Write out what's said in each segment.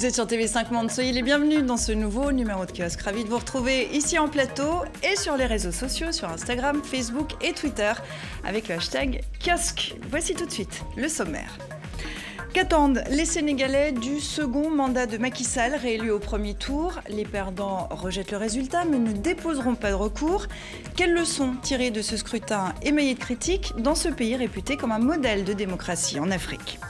Vous êtes sur TV5 Monde, soyez les bienvenus dans ce nouveau numéro de kiosque. Ravi de vous retrouver ici en plateau et sur les réseaux sociaux, sur Instagram, Facebook et Twitter, avec le hashtag kiosque. Voici tout de suite le sommaire. Qu'attendent les Sénégalais du second mandat de Macky Sall, réélu au premier tour? Les perdants rejettent le résultat mais ne déposeront pas de recours. Quelles leçons tirer de ce scrutin émaillé de critiques dans ce pays réputé comme un modèle de démocratie en Afrique?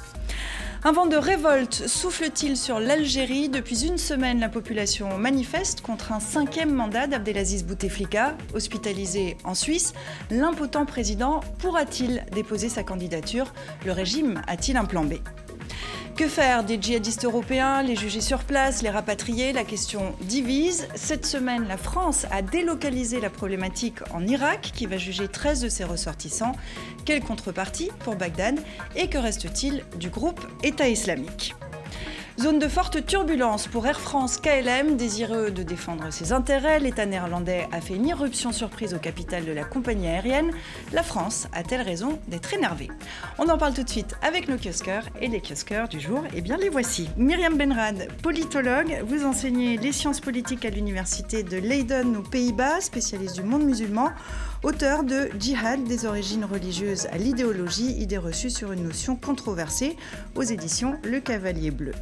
Un vent de révolte souffle-t-il sur l'Algérie Depuis une semaine, la population manifeste contre un cinquième mandat d'Abdelaziz Bouteflika. Hospitalisé en Suisse, l'impotent président pourra-t-il déposer sa candidature? Le régime a-t-il un plan B? Que faire des djihadistes européens, les juger sur place, les rapatrier La question divise. Cette semaine, la France a délocalisé la problématique en Irak, qui va juger 13 de ses ressortissants. Quelle contrepartie pour Bagdad? Et que reste-t-il du groupe État islamique? Zone de forte turbulence pour Air France KLM, désireux de défendre ses intérêts. L'État néerlandais a fait une irruption surprise au capital de la compagnie aérienne. La France a-t-elle raison d'être énervée? On en parle tout de suite avec nos kiosqueurs et les kiosqueurs du jour. Eh bien, les voici. Myriam Benrad, politologue, vous enseignez les sciences politiques à l'université de Leiden aux Pays-Bas, spécialiste du monde musulman auteur de Djihad, des origines religieuses à l'idéologie, idée reçue sur une notion controversée, aux éditions Le Cavalier Bleu.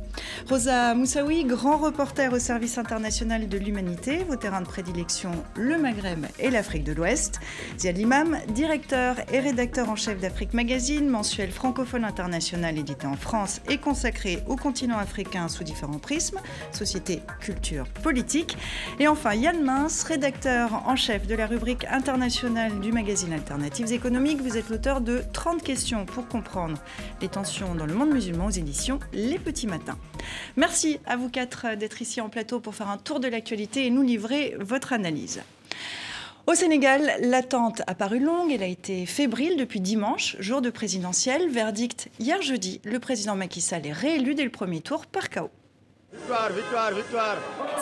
Rosa Moussaoui, grand reporter au service international de l'humanité, vos terrains de prédilection, le Maghreb et l'Afrique de l'Ouest. Ziad Imam, directeur et rédacteur en chef d'Afrique Magazine, mensuel francophone international édité en France et consacré au continent africain sous différents prismes, société, culture, politique. Et enfin Yann Mince, rédacteur en chef de la rubrique internationale du magazine Alternatives économiques. Vous êtes l'auteur de 30 questions pour comprendre les tensions dans le monde musulman aux éditions Les Petits Matins. Merci à vous quatre d'être ici en plateau pour faire un tour de l'actualité et nous livrer votre analyse. Au Sénégal, l'attente a paru longue, elle a été fébrile depuis dimanche, jour de présidentiel. Verdict hier jeudi, le président Macky Sall est réélu dès le premier tour par chaos. Victoire, victoire, victoire.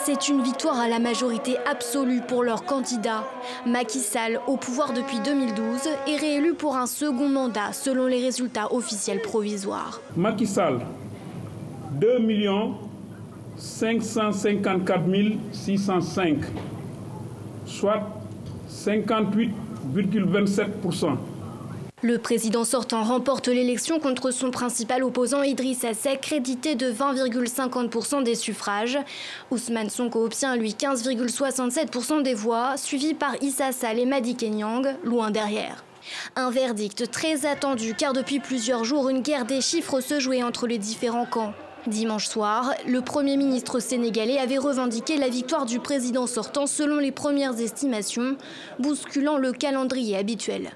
C'est une victoire à la majorité absolue pour leur candidat. Macky Sall, au pouvoir depuis 2012, est réélu pour un second mandat selon les résultats officiels provisoires. Macky Sall, 2 554 605, soit 58,27%. Le président sortant remporte l'élection contre son principal opposant Idriss Seck, crédité de 20,50% des suffrages. Ousmane Sonko obtient lui 15,67% des voix, suivi par Issa Sall et Madi Kenyang, loin derrière. Un verdict très attendu car depuis plusieurs jours, une guerre des chiffres se jouait entre les différents camps. Dimanche soir, le Premier ministre sénégalais avait revendiqué la victoire du président sortant selon les premières estimations, bousculant le calendrier habituel.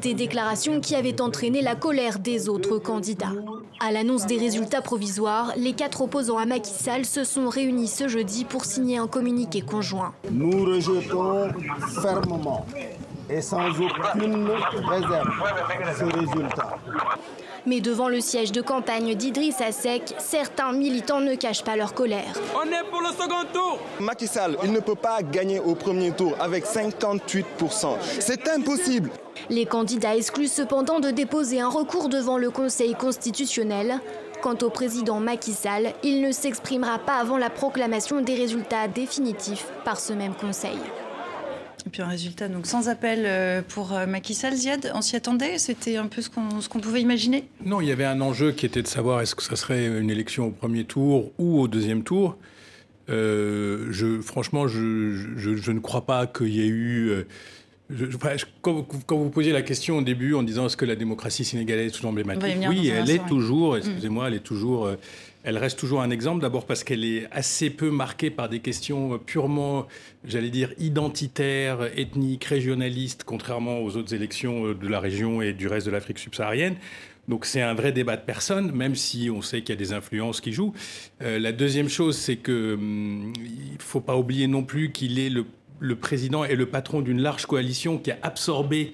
Des déclarations qui avaient entraîné la colère des autres candidats. À l'annonce des résultats provisoires, les quatre opposants à Macky Sall se sont réunis ce jeudi pour signer un communiqué conjoint. Nous rejetons fermement et sans aucune réserve ce résultat. Mais devant le siège de campagne d'Idriss Seck, certains militants ne cachent pas leur colère. On est pour le second tour Macky Sall, il ne peut pas gagner au premier tour avec 58%. C'est impossible Les candidats excluent cependant de déposer un recours devant le Conseil constitutionnel. Quant au président Macky Sall, il ne s'exprimera pas avant la proclamation des résultats définitifs par ce même Conseil. Et puis un résultat donc sans appel euh, pour euh, Macky Sall, Ziad, on s'y attendait? C'était un peu ce qu'on pouvait imaginer? Non, il y avait un enjeu qui était de savoir est-ce que ça serait une élection au premier tour ou au deuxième tour. Euh, je, franchement, je, je, ne crois pas qu'il y ait eu... quand, vous, posiez la question au début en disant est-ce que la démocratie sénégalaise est toujours emblématique Oui, elle est toujours, excusez-moi, elle est toujours elle reste toujours un exemple, d'abord parce qu'elle est assez peu marquée par des questions purement, j'allais dire, identitaires, ethniques, régionalistes, contrairement aux autres élections euh, de la région et du reste de l'Afrique subsaharienne. Donc c'est un vrai débat de personnes, même si on sait qu'il y a des influences qui jouent. Euh, la deuxième chose, c'est que hum, il faut pas oublier non plus qu'il est le président et le patron d'une large coalition qui a absorbé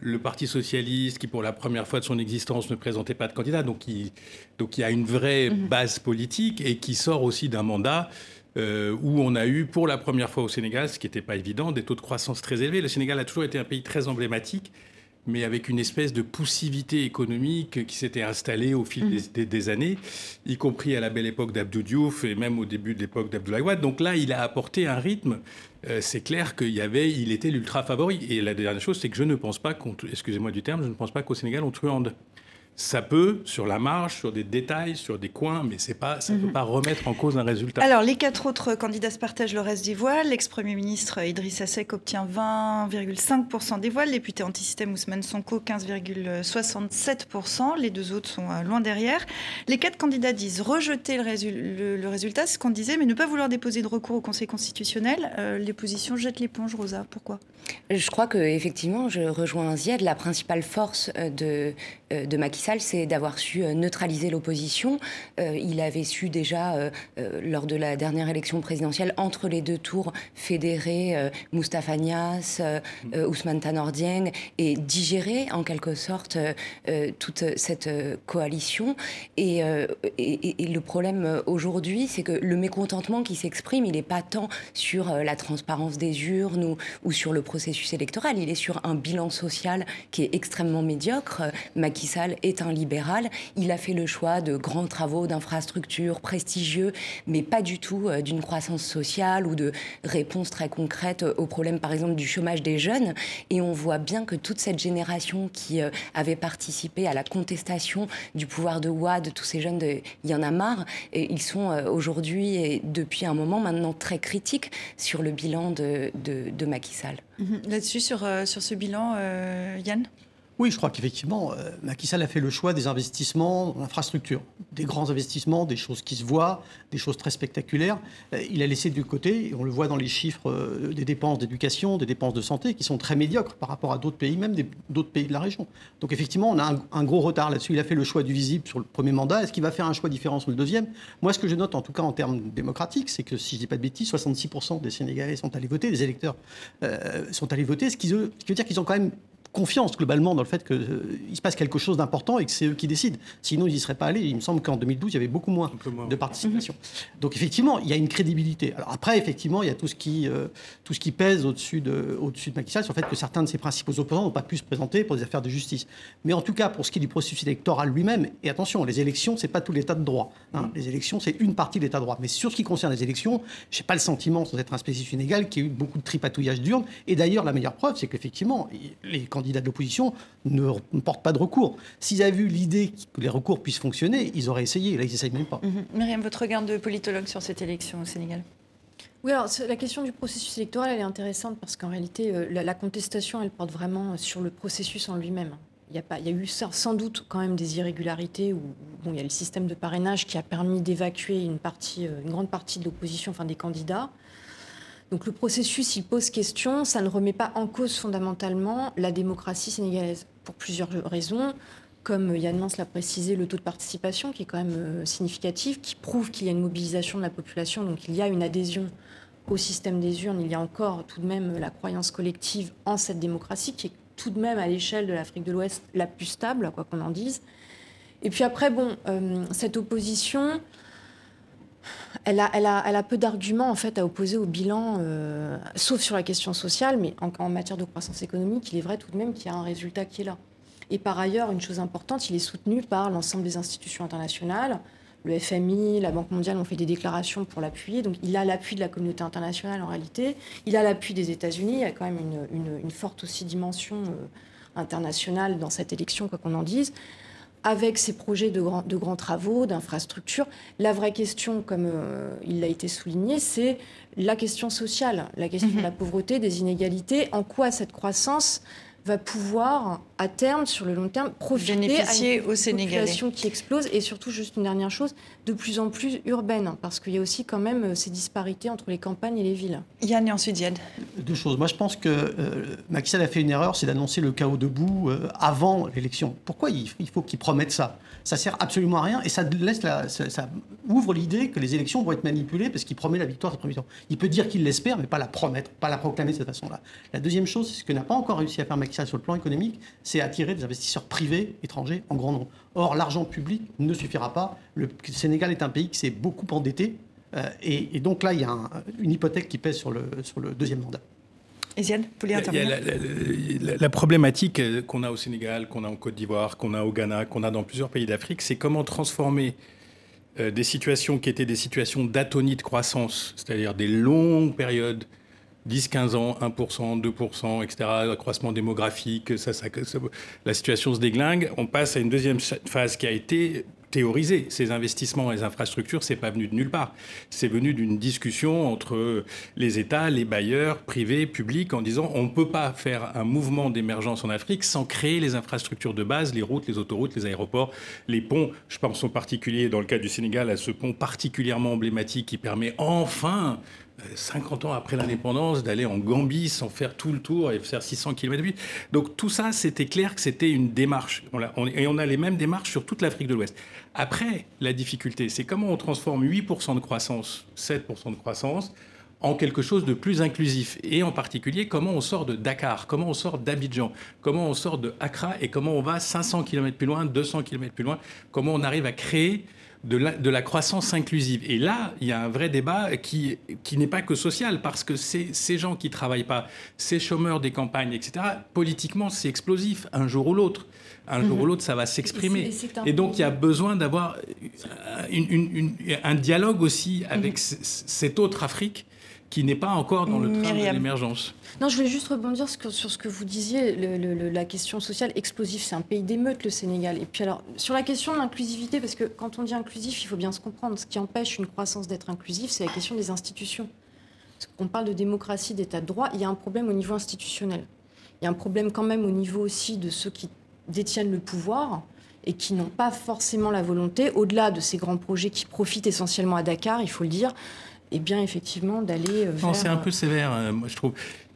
le Parti socialiste, qui pour la première fois de son existence ne présentait pas de candidat, donc il, donc il y a une vraie mhm. base politique et qui sort aussi d'un mandat euh, où on a eu pour la première fois au Sénégal, ce qui n'était pas évident, des taux de croissance très élevés. Le Sénégal a toujours été un pays très emblématique mais avec une espèce de poussivité économique qui s'était installée au fil Mhm. des, des- des années, y compris à la belle époque d'Abdou Diouf et même au début de l'époque d'Abdoulaye Wade. Donc là, il a apporté un rythme. Euh, c'est clair qu'il y avait, il était l'ultra favori. Et la dernière chose, c'est que je ne pense pas qu'on, excusez-moi du terme, je ne pense pas qu'au Sénégal on truande. Ça peut, sur la marge, sur des détails, sur des coins, mais c'est pas, ça ne peut pas remettre en cause un résultat. Alors, les quatre autres candidats se partagent le reste des voix. L'ex-premier ministre Idrissa Seck obtient 20,5% des voix. Le député anti-système Ousmane Sonko, 15,67%. Les deux autres sont euh, loin derrière. Les quatre candidats disent rejeter le, résu- le- le résultat, c'est ce qu'on disait, mais ne pas vouloir déposer de recours au Conseil constitutionnel. Euh, L'opposition jette l'éponge, Rosa. Pourquoi? Je crois que effectivement, je rejoins Ziad. La principale force euh, de, de Macky Sall, c'est d'avoir su euh, neutraliser l'opposition. Euh, il avait su déjà, euh, euh, lors de la dernière élection présidentielle, entre les deux tours, fédérer euh, Moustapha euh, euh, Ousmane Tanor Dieng et digérer en quelque sorte euh, euh, toute cette euh, coalition. Et, euh, le problème euh, aujourd'hui, c'est que le mécontentement qui s'exprime, il n'est pas tant sur euh, la transparence des urnes ou, sur le processus électoral, il est sur un bilan social qui est extrêmement médiocre. Euh, Macky Sall est un libéral, il a fait le choix de grands travaux d'infrastructures prestigieux, mais pas du tout euh, d'une croissance sociale ou de réponses très concrètes aux problèmes, par exemple, du chômage des jeunes. Et on voit bien que toute cette génération qui euh, avait participé à la contestation du pouvoir de Ouad, tous ces jeunes de Il y en a marre, ils sont euh, aujourd'hui et depuis un moment maintenant très critiques sur le bilan de, Macky Sall. Là-dessus, sur, sur ce bilan, Yann? Oui, je crois qu'effectivement, euh, Macky Sall a fait le choix des investissements en infrastructure, des grands investissements, des choses qui se voient, des choses très spectaculaires. Euh, il a laissé de côté, et on le voit dans les chiffres euh, des dépenses d'éducation, des dépenses de santé, qui sont très médiocres par rapport à d'autres pays, même d'autres pays de la région. Donc effectivement, on a un, gros retard là-dessus. Il a fait le choix du visible sur le premier mandat. Est-ce qu'il va faire un choix différent sur le deuxième? Moi, ce que je note, en tout cas en termes démocratiques, c'est que si je dis pas de bêtises, 66% des Sénégalais sont allés voter, des électeurs euh, sont allés voter, ce qui veut dire qu'ils ont quand même confiance globalement dans le fait qu'il se passe quelque chose d'important et que c'est eux qui décident. Sinon, ils n'y seraient pas allés. Il me semble qu'en 2012, il y avait beaucoup moins, de participation. Donc effectivement, il y a une crédibilité. Alors après, effectivement, il y a tout ce qui, euh, tout ce qui pèse au-dessus de, au-dessus de Macky Sall sur le fait que certains de ses principaux opposants n'ont pas pu se présenter pour des affaires de justice. Mais en tout cas, pour ce qui est du processus électoral lui-même, et attention, les élections, c'est pas tout l'état de droit. hein. Les élections, c'est une partie de l'état de droit. Mais sur ce qui concerne les élections, j'ai pas le sentiment, sans être un spécialiste inégal, qu'il y ait eu beaucoup de tripatouillage d'urnes. Et d'ailleurs, la meilleure preuve, c'est qu'effectivement, les candidats de l'opposition ne, portent pas de recours. S'ils avaient vu l'idée que les recours puissent fonctionner, ils auraient essayé. Là, ils n'essayent même pas. Mhm. Myriam, votre regard de politologue sur cette élection au Sénégal? Oui, alors la question du processus électoral, elle est intéressante parce qu'en réalité, euh, la, la contestation, elle porte vraiment sur le processus en lui-même. Il y, a pas, il y a eu sans doute quand même des irrégularités où bon, il y a le système de parrainage qui a permis d'évacuer une, partie, euh, une grande partie de l'opposition, enfin des candidats. Donc le processus, il pose question, ça ne remet pas en cause fondamentalement la démocratie sénégalaise pour plusieurs raisons. Comme Yann Mans l'a précisé, le taux de participation qui est quand même euh, significatif, qui prouve qu'il y a une mobilisation de la population, donc il y a une adhésion au système des urnes, il y a encore tout de même la croyance collective en cette démocratie qui est tout de même à l'échelle de l'Afrique de l'Ouest la plus stable, quoi qu'on en dise. Et puis après, bon, euh, cette opposition, elle a, elle a, elle a peu d'arguments en fait à opposer au bilan, euh, sauf sur la question sociale, mais en, matière de croissance économique, il est vrai tout de même qu'il y a un résultat qui est là. Et par ailleurs, une chose importante, il est soutenu par l'ensemble des institutions internationales. Le FMI, la Banque mondiale ont fait des déclarations pour l'appuyer. Donc il a l'appui de la communauté internationale en réalité. Il a l'appui des États-Unis. Il y a quand même une, une- une forte aussi dimension euh, internationale dans cette élection, quoi qu'on en dise. Avec ses projets de, grands- de grands travaux, d'infrastructures, la vraie question, comme euh, il a été souligné, c'est la question sociale, la question de la pauvreté, des inégalités. En quoi cette croissance va pouvoir, à terme, sur le long terme, profiter Bénéficier à une aux population qui explose et surtout, juste une dernière chose, de plus en plus urbaine, parce qu'il y a aussi quand même euh, ces disparités entre les campagnes et les villes. Yann et ensuite Ziad. Deux choses. Moi, je pense que euh, Macky Sall a fait une erreur, c'est d'annoncer le chaos debout euh, avant l'élection. Pourquoi il, il faut qu'il promette ça? Ça sert absolument à rien et ça laisse la- ça, ouvre l'idée que les élections vont être manipulées parce qu'il promet la victoire au premier tour. Il peut dire qu'il l'espère, mais pas la promettre, pas la proclamer de cette façon-là. La deuxième chose, c'est ce que n'a pas encore réussi à faire Macky sur le plan économique, c'est attirer des investisseurs privés étrangers en grand nombre. Or, l'argent public ne suffira pas. Le Sénégal est un pays qui s'est beaucoup endetté. euh, et, donc là, il y a un- une hypothèque qui pèse sur le deuxième mandat. Isiane, vous voulez intervenir la, la, problématique qu'on a au Sénégal, qu'on a en Côte d'Ivoire, qu'on a au Ghana, qu'on a dans plusieurs pays d'Afrique, c'est comment transformer euh, des situations qui étaient des situations d'atonie de croissance, c'est-à-dire des longues périodes 10, 15 ans, 1%, 2%, etc., accroissement démographique, ça, ça, la situation se déglingue. On passe à une deuxième phase qui a été théorisée. Ces investissements et les infrastructures, c'est pas venu de nulle part. C'est venu d'une discussion entre les États, les bailleurs, privés, publics, en disant on ne peut pas faire un mouvement d'émergence en Afrique sans créer les infrastructures de base, les routes, les autoroutes, les aéroports, les ponts. Je pense en particulier, dans le cas du Sénégal, à ce pont particulièrement emblématique qui permet enfin 50 ans après l'indépendance, d'aller en Gambie sans faire tout le tour et faire 600 km Donc tout ça, c'était clair que c'était une démarche. et on a les mêmes démarches sur toute l'Afrique de l'Ouest. Après, la difficulté, c'est comment on transforme 8% de croissance, 7% de croissance, en quelque chose de plus inclusif. Et en particulier, comment on sort de Dakar, comment on sort d'Abidjan, comment on sort de Accra et comment on va 500 km plus loin, 200 km plus loin, comment on arrive à créer de la, de la, croissance inclusive. Et là, il y a un vrai débat qui, qui n'est pas que social, parce que ces gens qui ne travaillent pas, ces chômeurs des campagnes, etc., politiquement, c'est explosif, un jour ou l'autre. Un jour ou mhm. l'autre, ça va s'exprimer. Et, donc, il y a besoin d'avoir un dialogue aussi avec mhm. cette autre Afrique qui n'est pas encore dans le train de l'émergence. Non, je voulais juste rebondir sur ce que vous disiez, la question sociale explosive. C'est un pays d'émeutes, le Sénégal. Et puis alors, sur la question de l'inclusivité, parce que quand on dit inclusif, il faut bien se comprendre. Ce qui empêche une croissance d'être inclusive, c'est la question des institutions. On parle de démocratie, d'état de droit. Il y a un problème au niveau institutionnel. Il y a un problème quand même au niveau aussi de ceux qui détiennent le pouvoir et qui n'ont pas forcément la volonté, au-delà de ces grands projets qui profitent essentiellement à Dakar, il faut le dire, et bien effectivement d'aller vers... Non, c'est un peu sévère, euh, moi je trouve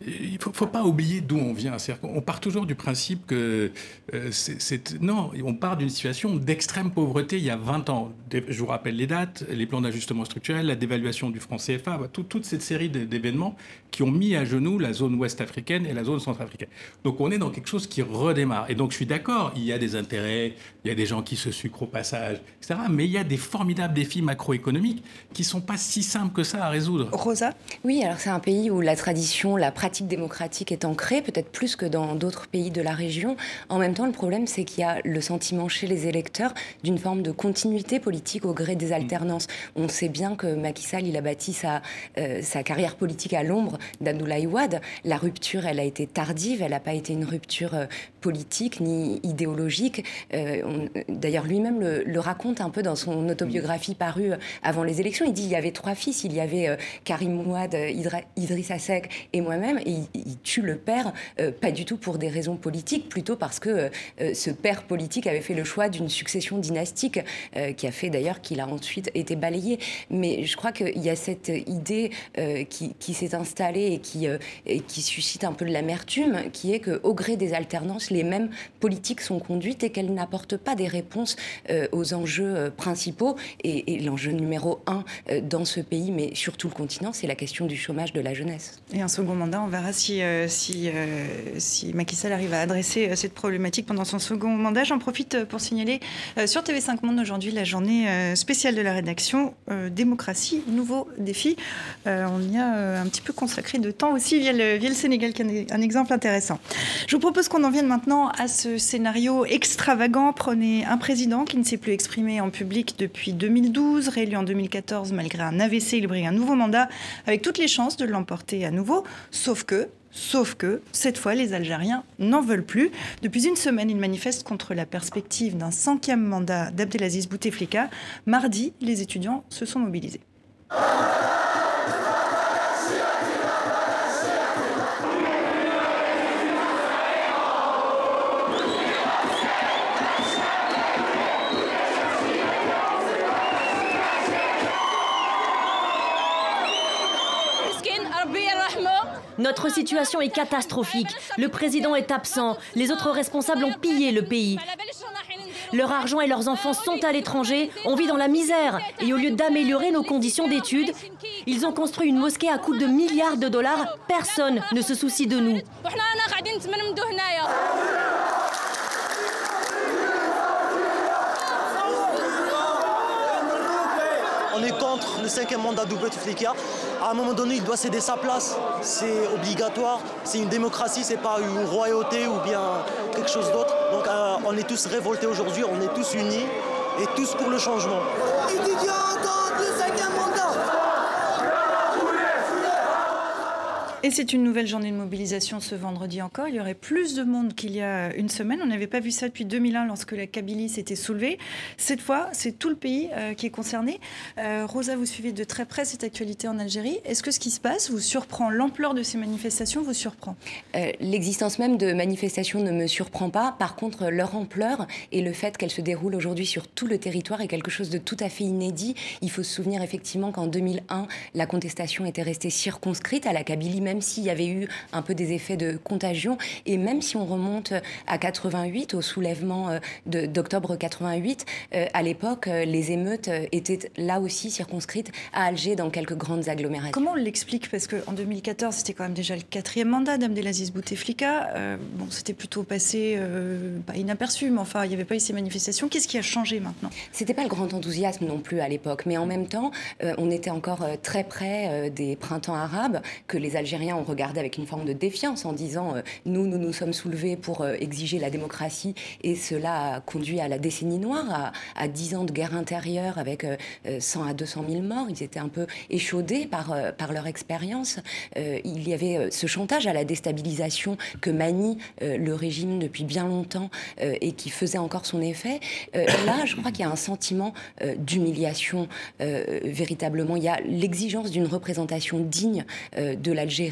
il ne faut, pas oublier d'où on vient. On part toujours du principe que euh, c'est. Non, on part d'une situation d'extrême pauvreté il y a 20 ans. Je vous rappelle les dates, les plans d'ajustement structurel, la dévaluation du franc CFA, bah, toute cette série d'événements qui ont mis à genoux la zone ouest africaine et la zone centrafricaine. Donc on est dans quelque chose qui redémarre. Et donc je suis d'accord, il y a des intérêts, il y a des gens qui se sucrent au passage, etc. Mais il y a des formidables défis macroéconomiques qui ne sont pas si simples que ça à résoudre. Rosa? Oui, alors c'est un pays où la tradition, la pratique démocratique est ancrée, peut-être plus que dans d'autres pays de la région. En même temps, le problème, c'est qu'il y a le sentiment chez les électeurs d'une forme de continuité politique au gré des alternances. On sait bien que Macky Sall, il a bâti sa, euh, sa carrière politique à l'ombre d'Abdoulaye Wade. La rupture, elle a été tardive, elle n'a pas été une rupture euh, politique ni idéologique. Euh, d'ailleurs, lui-même le, raconte un peu dans son autobiographie parue avant les élections. Il dit il y avait trois fils, il y avait Karim Ouad, Idriss Seck et moi-même il, tue le père, euh, pas du tout pour des raisons politiques, plutôt parce que euh, euh, ce père politique avait fait le choix d'une succession dynastique qui a fait d'ailleurs qu'il a ensuite été balayé. Mais je crois qu'il y a cette idée qui, s'est installée et qui, suscite un peu de l'amertume, qui est qu'au gré des alternances, les mêmes politiques sont conduites et qu'elles n'apportent pas des réponses aux enjeux principaux. Et, et l'enjeu numéro un dans ce pays, mais sur tout le continent, c'est la question du chômage de la jeunesse. Et un second mandat, on verra si, euh, euh, si Macky Sall arrive à adresser euh, cette problématique pendant son second mandat. J'en profite pour signaler sur TV5 Monde aujourd'hui la journée spéciale de la rédaction Démocratie, nouveau défi. on y a un petit peu consacré de temps aussi via le, Sénégal, qui est un exemple intéressant. Je vous propose qu'on en vienne maintenant à ce scénario extravagant. Prenez un président qui ne s'est plus exprimé en public depuis 2012, réélu en 2014 malgré un AVC, il brille un nouveau mandat avec toutes les chances de l'emporter à nouveau, que Sauf que, cette fois, les Algériens n'en veulent plus. Depuis une semaine, ils manifestent contre la perspective d'un cinquième mandat d'Abdelaziz Bouteflika. Mardi, les étudiants se sont mobilisés. Notre situation est catastrophique. Le président est absent. Les autres responsables ont pillé le pays. Leur argent et leurs enfants sont à l'étranger. On vit dans la misère. Et au lieu d'améliorer nos conditions d'études, ils ont construit une mosquée à coût de milliards de dollars. Personne ne se soucie de nous. On est contre le cinquième mandat de Bouteflika. À un moment donné, il doit céder sa place. C'est obligatoire. C'est une démocratie, c'est pas une royauté ou bien quelque chose d'autre. Donc euh, on est tous révoltés aujourd'hui, on est tous unis et tous pour le changement. Et c'est une nouvelle journée de mobilisation ce vendredi encore. Il y aurait plus de monde qu'il y a une semaine. On n'avait pas vu ça depuis 2001 lorsque la Kabylie s'était soulevée. Cette fois, c'est tout le pays euh, qui est concerné. Euh, Rosa, vous suivez de très près cette actualité en Algérie. Est-ce que ce qui se passe vous surprend? L'ampleur de ces manifestations vous surprend? Euh, L'existence même de manifestations ne me surprend pas. Par contre, leur ampleur et le fait qu'elles se déroulent aujourd'hui sur tout le territoire est quelque chose de tout à fait inédit. Il faut se souvenir effectivement qu'en 2001, la contestation était restée circonscrite à la Kabylie même s'il y avait eu un peu des effets de contagion. Et même si on remonte à 88, au soulèvement euh, d'octobre 88, euh, à l'époque, euh, les émeutes étaient là aussi circonscrites à Alger, dans quelques grandes agglomérations. Comment on l'explique? Parce qu'en 2014, c'était quand même déjà le quatrième mandat d'Abdelaziz Bouteflika. bon, c'était plutôt passé, pas inaperçu, mais enfin, il n'y avait pas eu ces manifestations. Qu'est-ce qui a changé maintenant? C'était pas le grand enthousiasme non plus à l'époque, mais en même temps, on était encore très près des printemps arabes que les Algériens ont regardé avec une forme de défiance en disant euh, nous, nous nous sommes soulevés pour euh, exiger la démocratie et cela a conduit à la décennie noire, à, dix 10 ans de guerre intérieure avec 100 euh, à 200 000 morts. Ils étaient un peu échaudés par, par leur expérience. il y avait ce chantage à la déstabilisation que manie le régime depuis bien longtemps et qui faisait encore son effet. là, je crois qu'il y a un sentiment d'humiliation véritablement. Il y a l'exigence d'une représentation digne de l'Algérie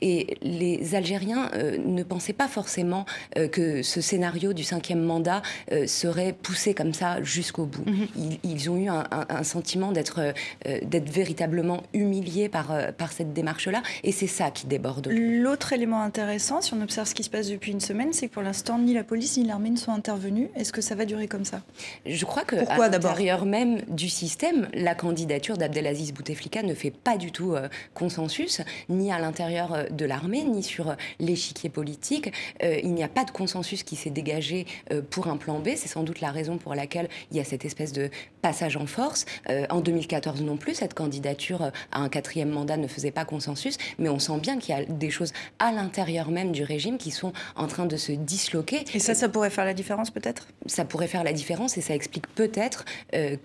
et les Algériens euh, ne pensaient pas forcément euh, que ce scénario du cinquième mandat euh, serait poussé comme ça jusqu'au bout. Mhm. ils, ont eu un, sentiment d'être d'être véritablement humiliés par, par cette démarche-là, et c'est ça qui déborde. L'autre élément intéressant, si on observe ce qui se passe depuis une semaine, c'est que pour l'instant, ni la police ni l'armée ne sont intervenus. Est-ce que ça va durer comme ça? Je crois que Pourquoi, à l'intérieur même du système, la candidature d'Abdelaziz Bouteflika ne fait pas du tout consensus, ni à l'intérieur l'intérieur euh, de l'armée, ni sur euh, l'échiquier politique. Euh, il n'y a pas de consensus qui s'est dégagé pour un plan B. C'est sans doute la raison pour laquelle il y a cette espèce de passage en force. en 2014 non plus, cette candidature à un quatrième mandat ne faisait pas consensus, mais on sent bien qu'il y a des choses à l'intérieur même du régime qui sont en train de se disloquer. Et ça, ça pourrait faire la différence peut-être? Ça pourrait faire la différence et ça explique peut-être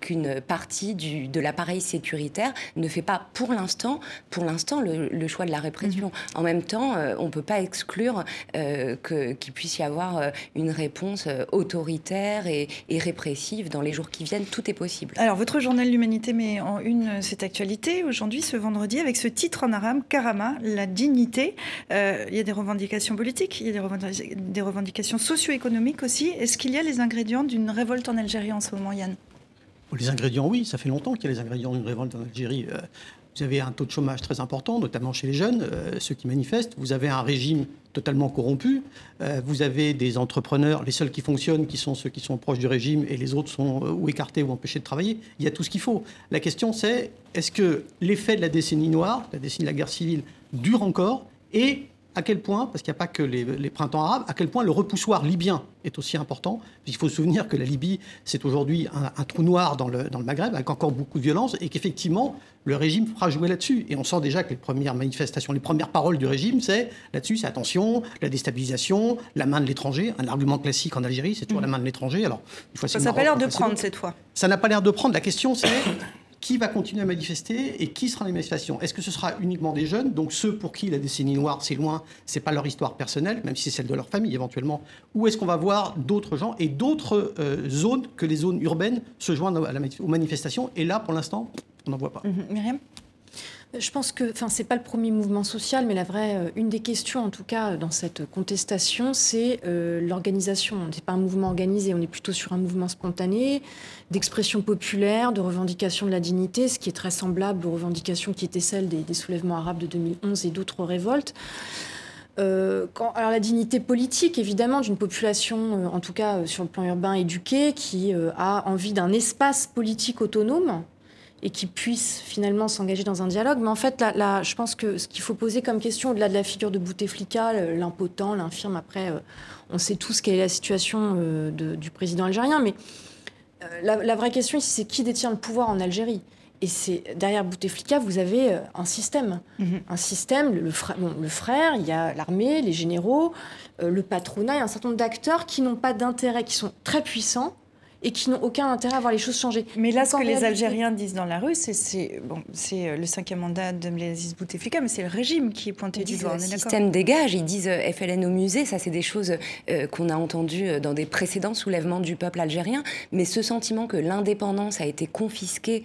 qu'une partie du, de l'appareil sécuritaire ne fait pas pour l'instant, pour l'instant, le, le choix de la répression Mhm. En même temps, euh, on ne peut pas exclure euh, qu'il puisse y avoir euh, une réponse autoritaire et, répressive dans les jours qui viennent. Tout est possible. Alors, votre journal L'Humanité met en une cette actualité aujourd'hui, ce vendredi, avec ce titre en arabe, Karama, la dignité. il y a des revendications politiques, il y a des, revendications socio-économiques aussi. Est-ce qu'il y a les ingrédients d'une révolte en Algérie en ce moment, Yann? Les ingrédients, oui, ça fait longtemps qu'il y a les ingrédients d'une révolte en Algérie. Vous avez un taux de chômage très important, notamment chez les jeunes, euh, ceux qui manifestent. Vous avez un régime totalement corrompu. Euh, vous avez des entrepreneurs, les seuls qui fonctionnent, qui sont ceux qui sont proches du régime, et les autres sont euh, ou écartés ou empêchés de travailler. Il y a tout ce qu'il faut. La question, c'est est-ce que l'effet de la décennie noire, la décennie de la guerre civile, dure encore et à quel point, parce qu'il n'y a pas que les, printemps arabes, à quel point le repoussoir libyen est aussi important. Il faut se souvenir que la Libye, c'est aujourd'hui un, trou noir dans le, dans le Maghreb, avec encore beaucoup de violence, et qu'effectivement, le régime fera jouer là-dessus. Et on sent déjà que les premières manifestations, les premières paroles du régime, c'est là-dessus, c'est attention, la déstabilisation, la main de l'étranger. Un argument classique en Algérie, c'est toujours mmh. la main de l'étranger. Alors, ça n'a pas l'air de prendre cette fois. Ça n'a pas l'air de prendre. La question, c'est qui va continuer à manifester et qui sera les manifestations Est-ce que ce sera uniquement des jeunes, donc ceux pour qui la décennie noire, c'est loin, c'est pas leur histoire personnelle, même si c'est celle de leur famille éventuellement, ou est-ce qu'on va voir d'autres gens et d'autres euh, zones que les zones urbaines se joindre aux manifestations Et là, pour l'instant, on n'en voit pas. Mhm. Myriam? Je pense que, enfin, c'est pas le premier mouvement social, mais la vraie, euh, une des questions, en tout cas, dans cette contestation, c'est euh, l'organisation. On n'est pas un mouvement organisé, on est plutôt sur un mouvement spontané, d'expression populaire, de revendication de la dignité, ce qui est très semblable aux revendications qui étaient celles des, soulèvements arabes de 2011 et d'autres révoltes. Euh, alors la dignité politique, évidemment, d'une population, en tout cas sur le plan urbain éduquée, qui a envie d'un espace politique autonome, et qui puissent finalement s'engager dans un dialogue. Mais en fait, là, je pense que ce qu'il faut poser comme question, au-delà de la figure de Bouteflika, l'impotent, l'infirme, après, euh, on sait tous quelle est la situation euh, du président algérien, mais euh, la, vraie question ici, c'est qui détient le pouvoir en Algérie? Et c'est derrière Bouteflika, vous avez un système. Mhm. Un système, le, le, frère, il y a l'armée, les généraux, le patronat, il y a un certain nombre d'acteurs qui n'ont pas d'intérêt, qui sont très puissants et qui n'ont aucun intérêt à voir les choses changer. Mais là, ce que les Algériens disent dans la rue, c'est bon, euh, le cinquième mandat de Mlaziz Bouteflika, mais c'est le régime qui est pointé du doigt. Le système dégage, ils disent euh, FLN au musée, ça c'est des choses euh, qu'on a entendues dans des précédents soulèvements du peuple algérien, mais ce sentiment que l'indépendance a été confisquée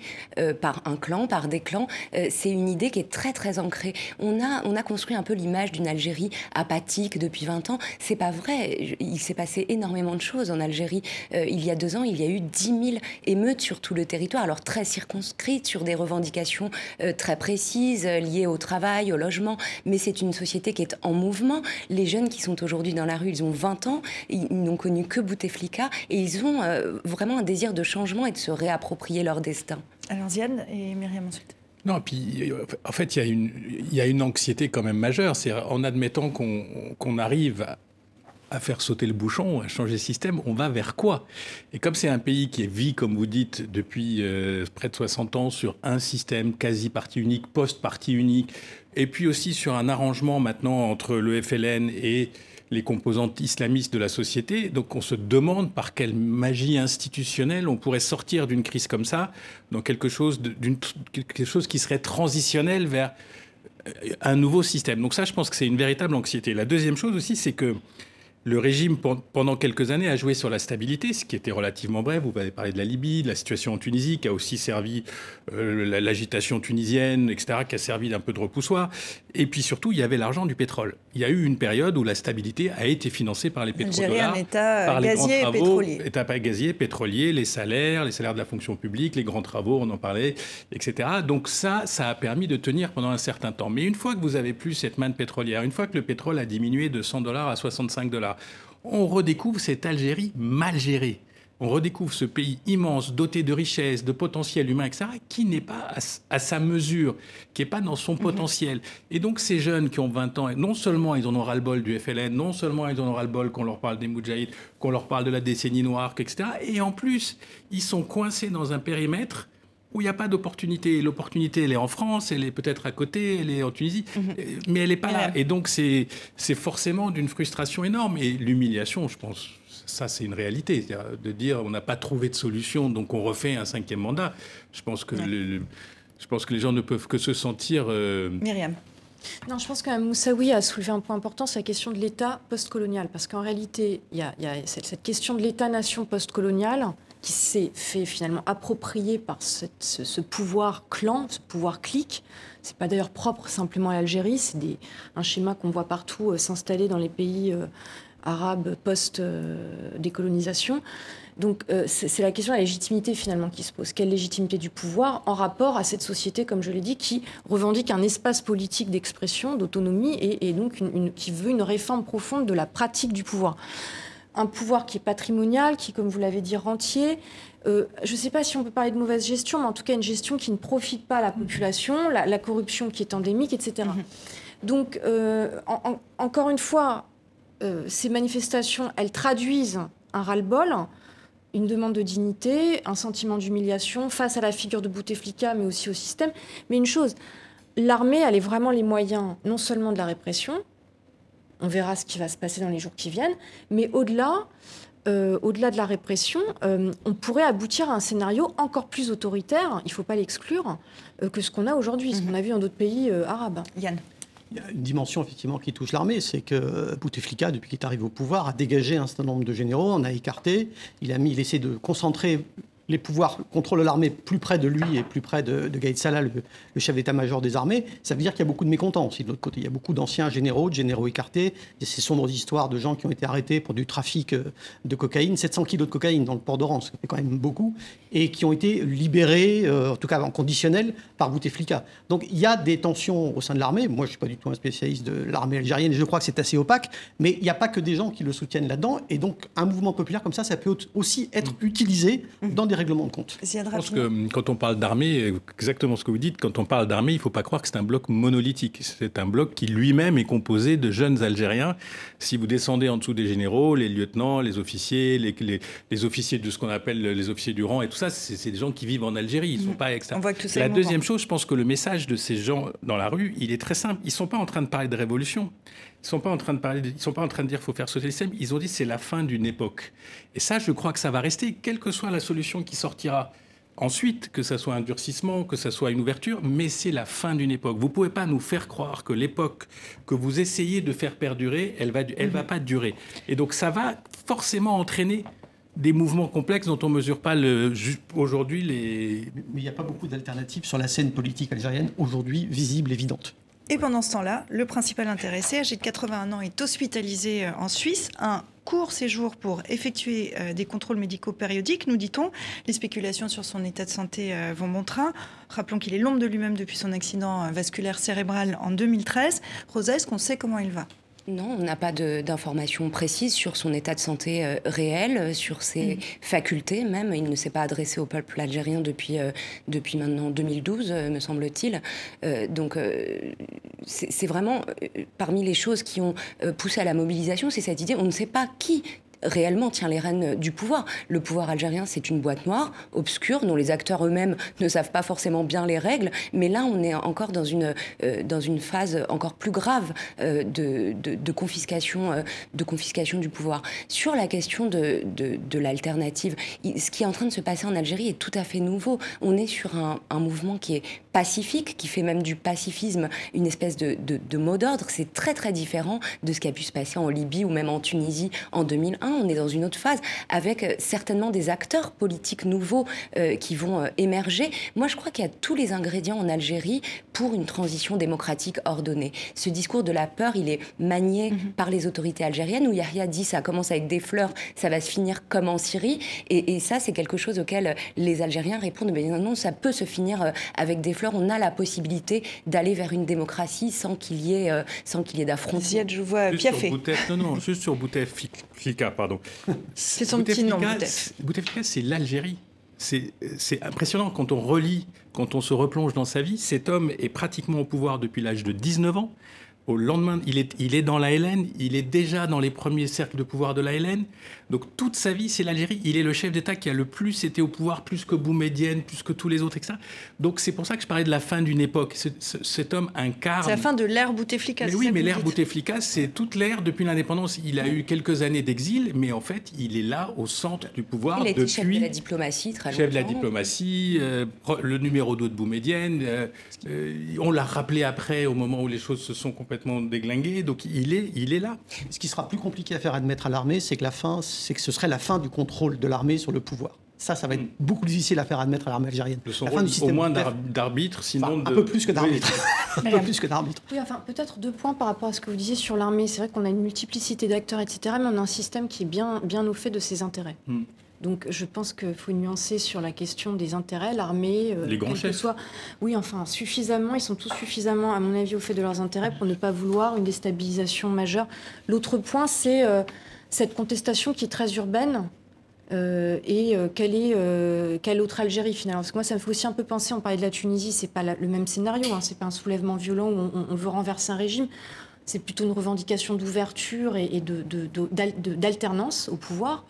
par un clan, par des clans, c'est une idée qui est très très ancrée. On a, on a construit un peu l'image d'une Algérie apathique depuis 20 ans. C'est pas vrai. Il s'est passé énormément de choses en Algérie. il y a deux ans, il y a eu 10 000 émeutes sur tout le territoire, alors très circonscrites, sur des revendications euh, très précises, euh, liées au travail, au logement, mais c'est une société qui est en mouvement. Les jeunes qui sont aujourd'hui dans la rue, ils ont 20 ans, ils n'ont connu que Bouteflika, et ils ont euh, vraiment un désir de changement et de se réapproprier leur destin. Alors Ziane et Myriam ensuite. Non, puis en fait, il y, a une, il y a une anxiété quand même majeure. C'est en admettant qu'on arrive à faire sauter le bouchon, à changer de système, on va vers quoi? Et comme c'est un pays qui vie, comme vous dites, depuis euh, près de 60 ans sur un système quasi parti unique, post-parti unique, et puis aussi sur un arrangement maintenant entre le FLN et les composantes islamistes de la société. Donc on se demande par quelle magie institutionnelle on pourrait sortir d'une crise comme ça, dans quelque chose, quelque chose qui serait transitionnel vers euh, un nouveau système. Donc ça, je pense que c'est une véritable anxiété. La deuxième chose aussi, c'est que le régime, pendant quelques années, a joué sur la stabilité, ce qui était relativement bref. Vous avez parlé de la Libye, de la situation en Tunisie, qui a aussi servi euh, l'agitation tunisienne, etc., qui a servi d'un peu de repoussoir. Et puis surtout, il y avait l'argent du pétrole. Il y a eu une période où la stabilité a été financée par les pétroliers, un État par gazier et pétrolier. État gazier, pétrolier, les salaires, les salaires de la fonction publique, les grands travaux, on en parlait, etc. Donc ça, ça a permis de tenir pendant un certain temps. Mais une fois que vous avez plus cette manne pétrolière, une fois que le pétrole a diminué de 100 dollars à 65 dollars, on redécouvre cette Algérie mal gérée. On redécouvre ce pays immense, doté de richesses, de potentiel humain, etc., qui n'est pas à, sa mesure, qui n'est pas dans son mhm. potentiel. Et donc ces jeunes qui ont 20 ans, non seulement ils en ont ras-le-bol du FLN, non seulement ils en ont ras-le-bol qu'on leur parle des Moudjahid, qu'on leur parle de la décennie noire, etc., et en plus, ils sont coincés dans un périmètre où il n'y a pas d'opportunité. L'opportunité, elle est en France, elle est peut-être à côté, elle est en Tunisie, mhm. mais elle n'est pas là. Et donc, c'est forcément d'une frustration énorme. Et l'humiliation, je pense, ça, c'est une réalité. De dire on n'a pas trouvé de solution, donc on refait un cinquième mandat. Je pense que, je pense que les gens ne peuvent que se sentir. Euh, Myriam. Non, je pense que Moussaoui a soulevé un point important, c'est la question de l'État postcolonial. Parce qu'en réalité, il y, a, cette, question de l'État-nation postcolonial qui s'est fait finalement approprier par ce, pouvoir clan, ce pouvoir clique. C'est pas d'ailleurs propre simplement à l'Algérie, c'est un schéma qu'on voit partout euh, s'installer dans les pays euh, arabes post-décolonisation. Euh, Donc c'est la question de la légitimité finalement qui se pose. Quelle légitimité du pouvoir en rapport à cette société, comme je l'ai dit, qui revendique un espace politique d'expression, d'autonomie et, donc qui veut une réforme profonde de la pratique du pouvoir un pouvoir qui est patrimonial, qui, comme vous l'avez dit, rentier. Euh, je ne sais pas si on peut parler de mauvaise gestion, mais en tout cas une gestion qui ne profite pas à la population, la, corruption qui est endémique, etc. Mhm. Donc, euh, encore une fois, euh, ces manifestations, elles traduisent un ras-le-bol, une demande de dignité, un sentiment d'humiliation face à la figure de Bouteflika, mais aussi au système. Mais une chose, l'armée, elle est vraiment les moyens, non seulement de la répression, on verra ce qui va se passer dans les jours qui viennent. Mais au-delà, euh, au-delà de la répression, euh, on pourrait aboutir à un scénario encore plus autoritaire, il ne faut pas l'exclure, euh, que ce qu'on a aujourd'hui, ce qu'on a vu dans d'autres pays arabes. Yann il y a une dimension effectivement qui touche l'armée, c'est que Bouteflika, depuis qu'il est arrivé au pouvoir, a dégagé un certain nombre de généraux, on a écarté, il a mis, il essaie de concentrer les pouvoirs contrôlent l'armée plus près de lui et plus près de, de Gaïd Salah, le, chef d'état-major des armées, ça veut dire qu'il y a beaucoup de mécontents aussi de l'autre côté. Il y a beaucoup d'anciens généraux, de généraux écartés. Il y a ces sombres histoires de gens qui ont été arrêtés pour du trafic euh, de cocaïne, 700 kilos de cocaïne dans le port d'Oran, ce qui fait quand même beaucoup, et qui ont été libérés, euh, en tout cas en conditionnel, par Bouteflika. Donc il y a des tensions au sein de l'armée. Moi, je ne suis pas du tout un spécialiste de l'armée algérienne, et je crois que c'est assez opaque, mais il n'y a pas que des gens qui le soutiennent là-dedans. Et donc un mouvement populaire comme ça, ça peut aussi être utilisé dans des règlement de compte. Je pense que hum, quand on parle d'armée, exactement ce que vous dites, quand on parle d'armée, il ne faut pas croire que c'est un bloc monolithique. C'est un bloc qui lui-même est composé de jeunes Algériens. Si vous descendez en dessous des généraux, les lieutenants, les officiers, les, les, officiers de ce qu'on appelle les officiers du rang et tout ça, c'est des gens qui vivent en Algérie. Ils ne sont mmh. pas externes. La deuxième chose, je pense que le message de ces gens dans la rue, il est très simple. Ils ne sont pas en train de parler de révolution. Ils sont pas en train de parler, ils sont pas en train de dire qu'il faut faire sauter le système. Ils ont dit c'est la fin d'une époque. Et ça, je crois que ça va rester, quelle que soit la solution qui sortira. Ensuite, que ce soit un durcissement, que ce soit une ouverture, mais c'est la fin d'une époque. Vous ne pouvez pas nous faire croire que l'époque que vous essayez de faire perdurer, elle va, elle va pas durer. Et donc ça va forcément entraîner des mouvements complexes dont on ne mesure pas aujourd'hui les... Mais il n'y a pas beaucoup d'alternatives sur la scène politique algérienne aujourd'hui visibles, évidentes. Et pendant ce temps-là, le principal intéressé, âgé de 81 ans, est hospitalisé euh, en Suisse. Un court séjour pour effectuer euh, des contrôles médicaux périodiques, nous dit-on. Les spéculations sur son état de santé euh, vont bon train. Rappelons qu'il est l'ombre de lui-même depuis son accident vasculaire cérébral en 2013. Rosa, est-ce qu'on sait comment il va? Non, on n'a pas d'informations précises sur son état de santé euh, réel, euh, sur ses mm. facultés même. Il ne s'est pas adressé au peuple algérien depuis, euh, depuis maintenant 2012, me semble-t-il. donc c'est vraiment parmi les choses qui ont poussé à la mobilisation, c'est cette idée, on ne sait pas qui réellement tient les rênes du pouvoir. Le pouvoir algérien, c'est une boîte noire, obscure, dont les acteurs eux-mêmes ne savent pas forcément bien les règles. Mais là, on est encore dans une, euh, dans une phase encore plus grave euh, de, de, confiscation, euh, de confiscation du pouvoir. Sur la question de, de, l'alternative, ce qui est en train de se passer en Algérie est tout à fait nouveau. On est sur un, un mouvement qui est pacifique, qui fait même du pacifisme une espèce de, de mot d'ordre. C'est très très différent de ce qui a pu se passer en Libye ou même en Tunisie en 2001 on est dans une autre phase avec euh, certainement des acteurs politiques nouveaux euh, qui vont euh, émerger. Moi, je crois qu'il y a tous les ingrédients en Algérie pour une transition démocratique ordonnée. Ce discours de la peur, il est manié mhm. par les autorités algériennes où Yahya dit ça commence avec des fleurs, ça va se finir comme en Syrie. Et, ça, c'est quelque chose auquel les Algériens répondent mais non, ça peut se finir avec des fleurs. On a la possibilité d'aller vers une démocratie sans qu'il y ait, sans qu'il y ait d'affrontement. je vois Piafé. Non, non, juste sur Bouteflika, pardon. C'est son petit nom, Bouteflika, c'est l'Algérie. C'est impressionnant quand on relit, quand on se replonge dans sa vie. Cet homme est pratiquement au pouvoir depuis l'âge de 19 ans. Au lendemain, il est, il est dans la LN, il est déjà dans les premiers cercles de pouvoir de la LN. Donc toute sa vie, c'est l'Algérie. Il est le chef d'État qui a le plus été au pouvoir, plus que Boumedienne, plus que tous les autres, etc. Donc c'est pour ça que je parlais de la fin d'une époque. cet homme incarne. C'est la fin de l'ère Bouteflika. Mais oui, mais l'ère Bouteflika, c'est toute l'ère depuis l'indépendance. Il a eu quelques années d'exil, mais en fait, il est là au centre du pouvoir il a été chef de la diplomatie, très Chef de la diplomatie, euh, le numéro 2 de Boumedienne. Euh, euh, on l'a rappelé après, au moment où les choses se sont complètement déglinguées. Donc il est, il est là. Ce qui sera plus compliqué à faire admettre à l'armée, c'est que la fin, c'est que ce serait la fin du contrôle de l'armée sur le pouvoir. Ça, ça va être beaucoup plus difficile à faire admettre à l'armée algérienne. la fin du système au moins d'arbitre, sinon un peu plus que d'arbitre. un peu plus que d'arbitre. Oui, enfin peut-être deux points par rapport à ce que vous disiez sur l'armée. C'est vrai qu'on a une multiplicité d'acteurs, etc. Mais on a un système qui est bien, bien au fait de ses intérêts. Hmm. Donc je pense qu'il faut nuancer sur la question des intérêts, l'armée, euh, les grands chefs. Soit... Oui, enfin suffisamment, ils sont tous suffisamment, à mon avis, au fait de leurs intérêts pour ne pas vouloir une déstabilisation majeure. L'autre point, c'est euh, cette contestation qui est très urbaine. Euh, et euh, quelle est euh, quelle autre Algérie finalement? Parce que moi, ça me fait aussi un peu penser. On parlait de la Tunisie, c'est pas le même scénario. Hein, c'est pas un soulèvement violent où on, veut renverser un régime. C'est plutôt une revendication d'ouverture et, d'alternance au pouvoir.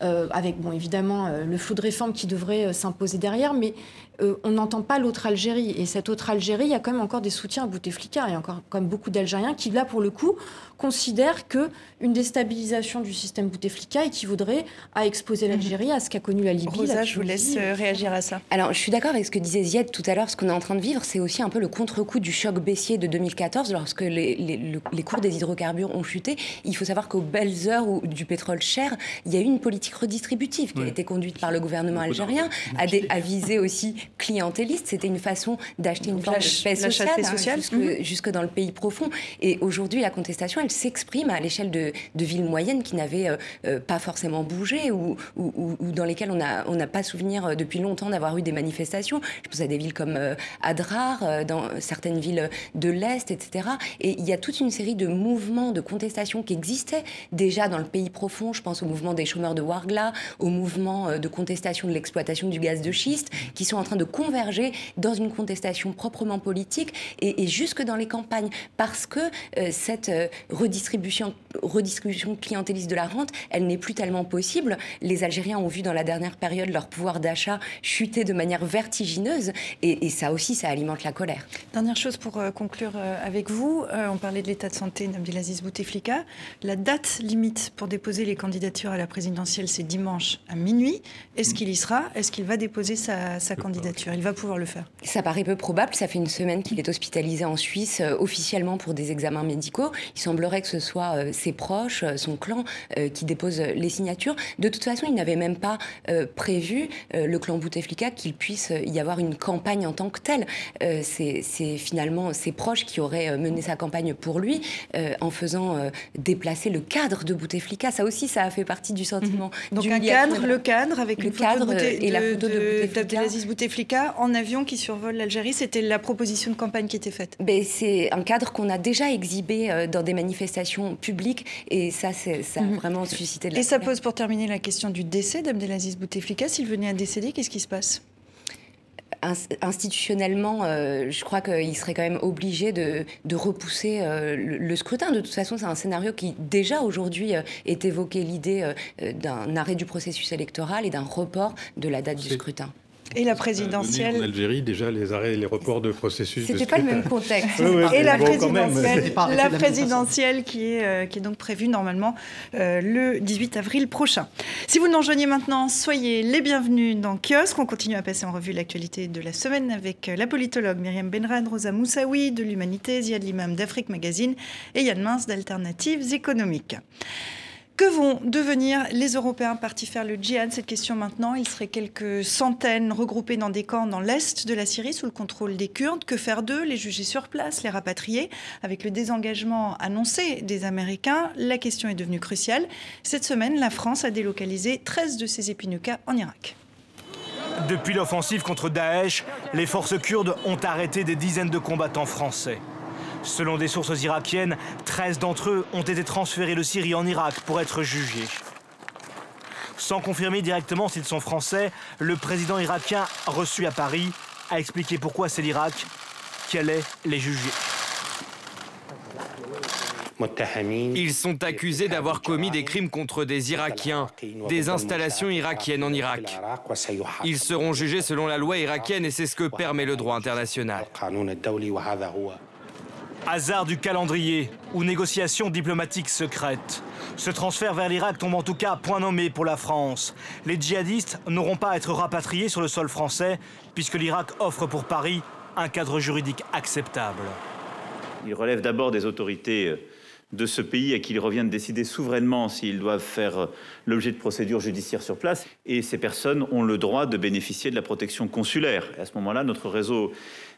avec bon évidemment le flou de réforme qui devrait s'imposer derrière, mais euh, on n'entend pas l'autre Algérie. Et cette autre Algérie, il y a quand même encore des soutiens à Bouteflika. Il y a encore quand même beaucoup d'Algériens qui, là, pour le coup, considèrent qu'une déstabilisation du système Bouteflika équivaudrait à exposer l'Algérie à ce qu'a connu la Libye. Rosa, je vous laisse euh, réagir à ça. Alors, je suis d'accord avec ce que disait Zied tout à l'heure. Ce qu'on est en train de vivre, c'est aussi un peu le contre-coup du choc baissier de 2014, lorsque les, cours des hydrocarbures ont chuté. Il faut savoir qu'aux belles heures où, du pétrole cher, il y a eu une politique redistributive qui a été conduite par le gouvernement algérien, à, à viser aussi clientéliste. C'était une façon d'acheter une forme de paix la sociale, hein, sociale. jusque, Mhm. jusque dans le pays profond. Et aujourd'hui, la contestation, elle s'exprime à l'échelle de, de villes moyennes qui n'avaient euh, euh, pas forcément bougé ou, ou- ou- ou dans lesquelles on n'a on pas souvenir euh, depuis longtemps d'avoir eu des manifestations. Je pense à des villes comme euh, Adrar, dans certaines villes de l'Est, etc. Et il y a toute une série de mouvements de contestation qui existaient déjà dans le pays profond. Je pense au mouvement des chômeurs de Wargla, au mouvement de contestation de l'exploitation du gaz de schiste, qui sont en train de converger dans une contestation proprement politique et, et jusque dans les campagnes, parce que euh, cette euh, redistribution, redistribution clientéliste de la rente, elle n'est plus tellement possible. Les Algériens ont vu dans la dernière période leur pouvoir d'achat chuter de manière vertigineuse, et, et ça aussi, ça alimente la colère. Dernière chose pour euh, conclure euh, avec vous, Euh, on parlait de l'état de santé d'Abdelaziz Bouteflika. La date limite pour déposer les candidatures à la présidentielle, c'est dimanche à minuit. Est-ce qu'il y sera? Est-ce qu'il va déposer sa, sa candidature? Il va pouvoir le faire. Ça paraît peu probable. Ça fait une semaine qu'il est hospitalisé en Suisse euh, officiellement pour des examens médicaux. Il semblerait que ce soit euh, ses proches, euh, son clan, qui déposent les signatures. De toute façon, il n'avait même pas prévu, le clan Bouteflika, qu'il puisse y avoir une campagne en tant que telle. C'est finalement ses proches qui auraient mené sa campagne pour lui en faisant déplacer le cadre de Bouteflika. Ça aussi, ça a fait partie du sentiment. Donc un d'humiliation. cadre, le cadre avec Le une cadre photo de, et la de- photo de de- Bouteflika. Bouteflika en avion qui survole l'Algérie. C'était la proposition de campagne qui était faite. Ben, c'est un cadre qu'on a déjà exhibé euh, dans des manifestations publiques et ça, ça a Mhm. vraiment suscité de la Et ça pose pour terminer la question du décès d'Abdelaziz Bouteflika. S'il venait à décéder, qu'est-ce qui se passe? Ins- institutionnellement, euh, je crois qu'il serait quand même obligé de, de repousser euh, le, le scrutin. De toute façon, c'est un scénario qui déjà aujourd'hui euh, est évoqué l'idée euh, d'un arrêt du processus électoral et d'un report de la date du scrutin. Et la En présidentielle Algérie, déjà, les arrêts et les reports de processus. C'était pas le même contexte. Ouais, ouais, Et la bon, présidentielle, la présidentielle qui, est, euh, qui est donc prévue normalement euh, le 18 avril prochain. Si vous nous rejoignez maintenant, soyez les bienvenus dans Kiosque. On continue à passer en revue l'actualité de la semaine avec euh, la politologue Myriam Benrad, Rosa Moussaoui de l'Humanité, Ziad Limam d'Afrique Magazine et Yann Mince d'Alternatives économiques. Que vont devenir les Européens partis faire le djihad? Cette question maintenant, il serait quelques centaines regroupés dans des camps dans l'est de la Syrie sous le contrôle des Kurdes. Que faire d'eux? Les juger sur place, les rapatrier? Avec le désengagement annoncé des Américains, la question est devenue cruciale. Cette semaine, la France a délocalisé 13 de ses épineux-cas en Irak. Depuis l'offensive contre Daesh, les forces kurdes ont arrêté des dizaines de combattants français. Selon des sources irakiennes, 13 d'entre eux ont été transférés de Syrie en Irak pour être jugés. Sans confirmer directement s'ils sont français, le président irakien reçu à Paris a expliqué pourquoi c'est l'Irak qui allait les juger. Ils sont accusés d'avoir commis des crimes contre des Irakiens, des installations irakiennes en Irak. Ils seront jugés selon la loi irakienne et c'est ce que permet le droit international. Hasard du calendrier ou négociation diplomatique secrète. Ce transfert vers l'Irak tombe en tout cas point nommé pour la France. Les djihadistes n'auront pas à être rapatriés sur le sol français puisque l'Irak offre pour Paris un cadre juridique acceptable. Il relève d'abord des autorités euh, de ce pays à qui il revient de décider souverainement s'ils doivent faire euh, l'objet de procédures judiciaires sur place. Et ces personnes ont le droit de bénéficier de la protection consulaire. À ce moment-là, notre réseau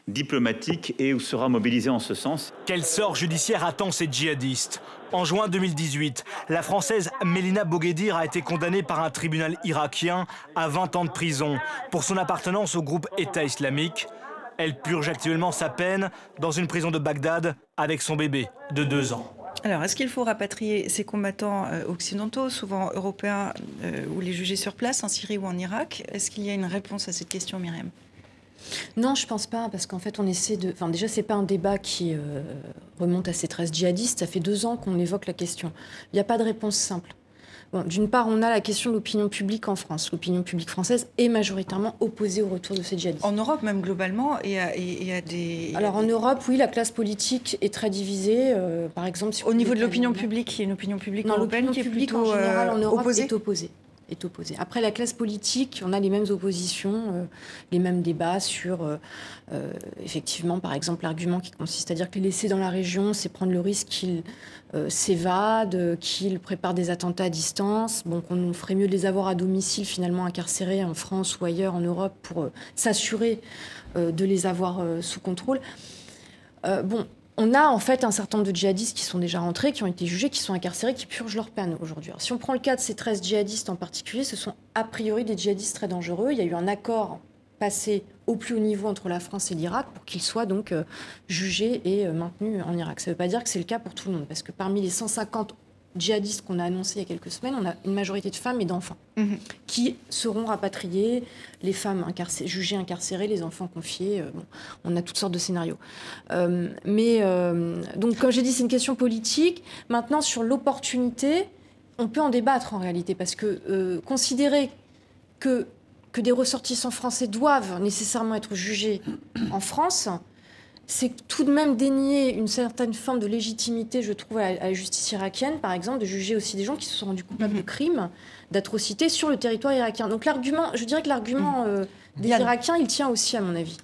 diplomatique est ou sera mobilisé en ce sens. Quel sort judiciaire attend ces djihadistes? En juin 2018, la Française Mélina Boguedir a été condamnée par un tribunal irakien à 20 ans de prison pour son appartenance au groupe État islamique. Elle purge actuellement sa peine dans une prison de Bagdad avec son bébé de deux ans. Alors, est-ce qu'il faut rapatrier ces combattants euh, occidentaux, souvent européens, euh, ou les juger sur place en Syrie ou en Irak? Est-ce qu'il y a une réponse à cette question, Myriam? Non, je pense pas, parce qu'en fait, on essaie de. Enfin, déjà, c'est pas un débat qui euh, remonte à ces 13 djihadistes. Ça fait deux ans qu'on évoque la question. Il n'y a pas de réponse simple. Bon, D'une part, on a la question de l'opinion publique en France. L'opinion publique française est majoritairement opposée au retour de ces djihadistes. En Europe, même globalement, et à, et- et à des. Alors en Europe, oui, la classe politique est très divisée. euh, par exemple, si Au niveau de l'opinion publique, il y a une opinion publique Non, européenne qui est plutôt en général euh, en Europe opposée? est opposée. Après, la classe politique, on a les mêmes oppositions, les mêmes débats sur, effectivement, par exemple, l'argument qui consiste à dire que les laisser dans la région, c'est prendre le risque qu'ils s'évadent, qu'ils préparent des attentats à distance. Bon, qu'on ferait mieux de les avoir à domicile, finalement, incarcérés en France ou ailleurs en Europe pour s'assurer de les avoir sous contrôle. bon, on a en fait un certain nombre de djihadistes qui sont déjà rentrés, qui ont été jugés, qui sont incarcérés, qui purgent leur peine aujourd'hui. Si on prend le cas de ces 13 djihadistes en particulier, ce sont a priori des djihadistes très dangereux. Il y a eu un accord passé au plus haut niveau entre la France et l'Irak pour qu'ils soient donc euh, jugés et euh, maintenus en Irak. Ça ne veut pas dire que c'est le cas pour tout le monde, parce que parmi les 150 djihadistes qu'on a annoncés il y a quelques semaines, on a une majorité de femmes et d'enfants mhm. qui seront rapatriés, les femmes jugées incarcérées, les enfants confiés. Euh, on a toutes sortes de scénarios. Euh, mais euh, donc, comme j'ai dit, c'est une question politique. Maintenant, sur l'opportunité, on peut en débattre en réalité, parce que considérer que, que des ressortissants français doivent nécessairement être jugés en France, c'est tout de même dénier une certaine forme de légitimité, je trouve, à, la justice irakienne, par exemple, de juger aussi des gens qui se sont rendus coupables de crimes, d'atrocités sur le territoire irakien. Donc l'argument, je dirais que l'argument euh, des Irakiens, il tient aussi, à mon avis.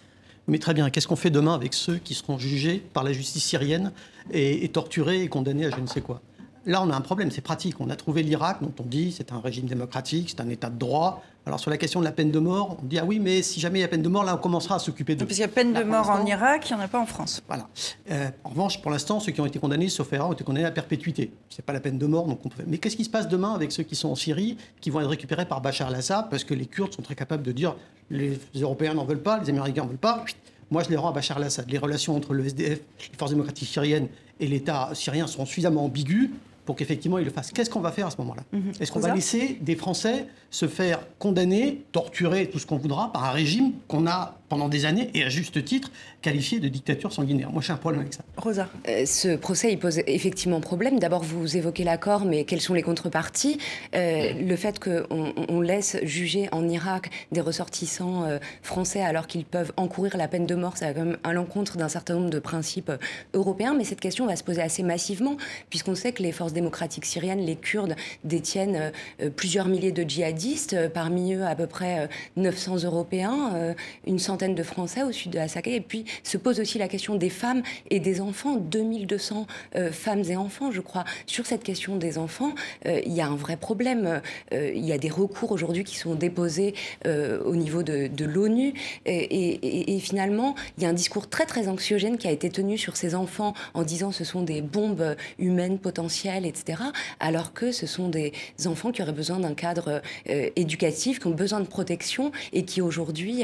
Mais très bien, qu'est-ce qu'on fait demain avec ceux qui seront jugés par la justice syrienne et, et torturés et condamnés à je ne sais quoi? Là, on a un problème, c'est pratique. On a trouvé l'Irak, dont on dit c'est un régime démocratique, c'est un État de droit, alors sur la question de la peine de mort, on dit ah oui, mais si jamais il y a peine de mort, là on commencera à s'occuper de. Parce qu'il y a peine de mort en Irak, il n'y en a pas en France. Voilà. Euh, en revanche, pour l'instant, ceux qui ont été condamnés, sauf erreur, ont été condamnés à perpétuité. C'est pas la peine de mort, donc on peut. Mais qu'est-ce qui se passe demain avec ceux qui sont en Syrie, qui vont être récupérés par Bachar al-Assad, parce que les Kurdes sont très capables de dire les Européens n'en veulent pas, les Américains n'en veulent pas. Moi, je les rends à Bachar al-Assad. Les relations entre le SDF, les forces démocratiques syriennes et l'État syrien seront suffisamment ambiguës pour qu'effectivement il le fasse. Qu'est-ce qu'on va faire à ce moment-là mhm. Est-ce qu'on va laisser des Français se faire condamner, torturer, tout ce qu'on voudra, par un régime qu'on a pendant des années, et à juste titre, qualifié de dictature sanguinaire. Moi, j'ai un problème avec ça. Rosa. Euh, ce procès, il pose effectivement problème. D'abord, vous évoquez l'accord, mais quelles sont les contreparties? Euh, Le fait qu'on on laisse juger en Irak des ressortissants euh, français alors qu'ils peuvent encourir la peine de mort, ça va quand même à l'encontre d'un certain nombre de principes européens. Mais cette question va se poser assez massivement, puisqu'on sait que les forces démocratiques syriennes, les Kurdes, détiennent plusieurs milliers de djihadistes, parmi eux à peu près 900 Européens, une centaine de Français au sud de la Sakaï. Et puis se pose aussi la question des femmes et des enfants. 2200 euh, femmes et enfants, je crois. Sur cette question des enfants, euh, il y a un vrai problème. Euh, il y a des recours aujourd'hui qui sont déposés au niveau de, l'ONU. Et, finalement, il y a un discours très très anxiogène qui a été tenu sur ces enfants en disant ce sont des bombes humaines potentielles, etc. Alors que ce sont des enfants qui auraient besoin d'un cadre éducatif, qui ont besoin de protection et qui aujourd'hui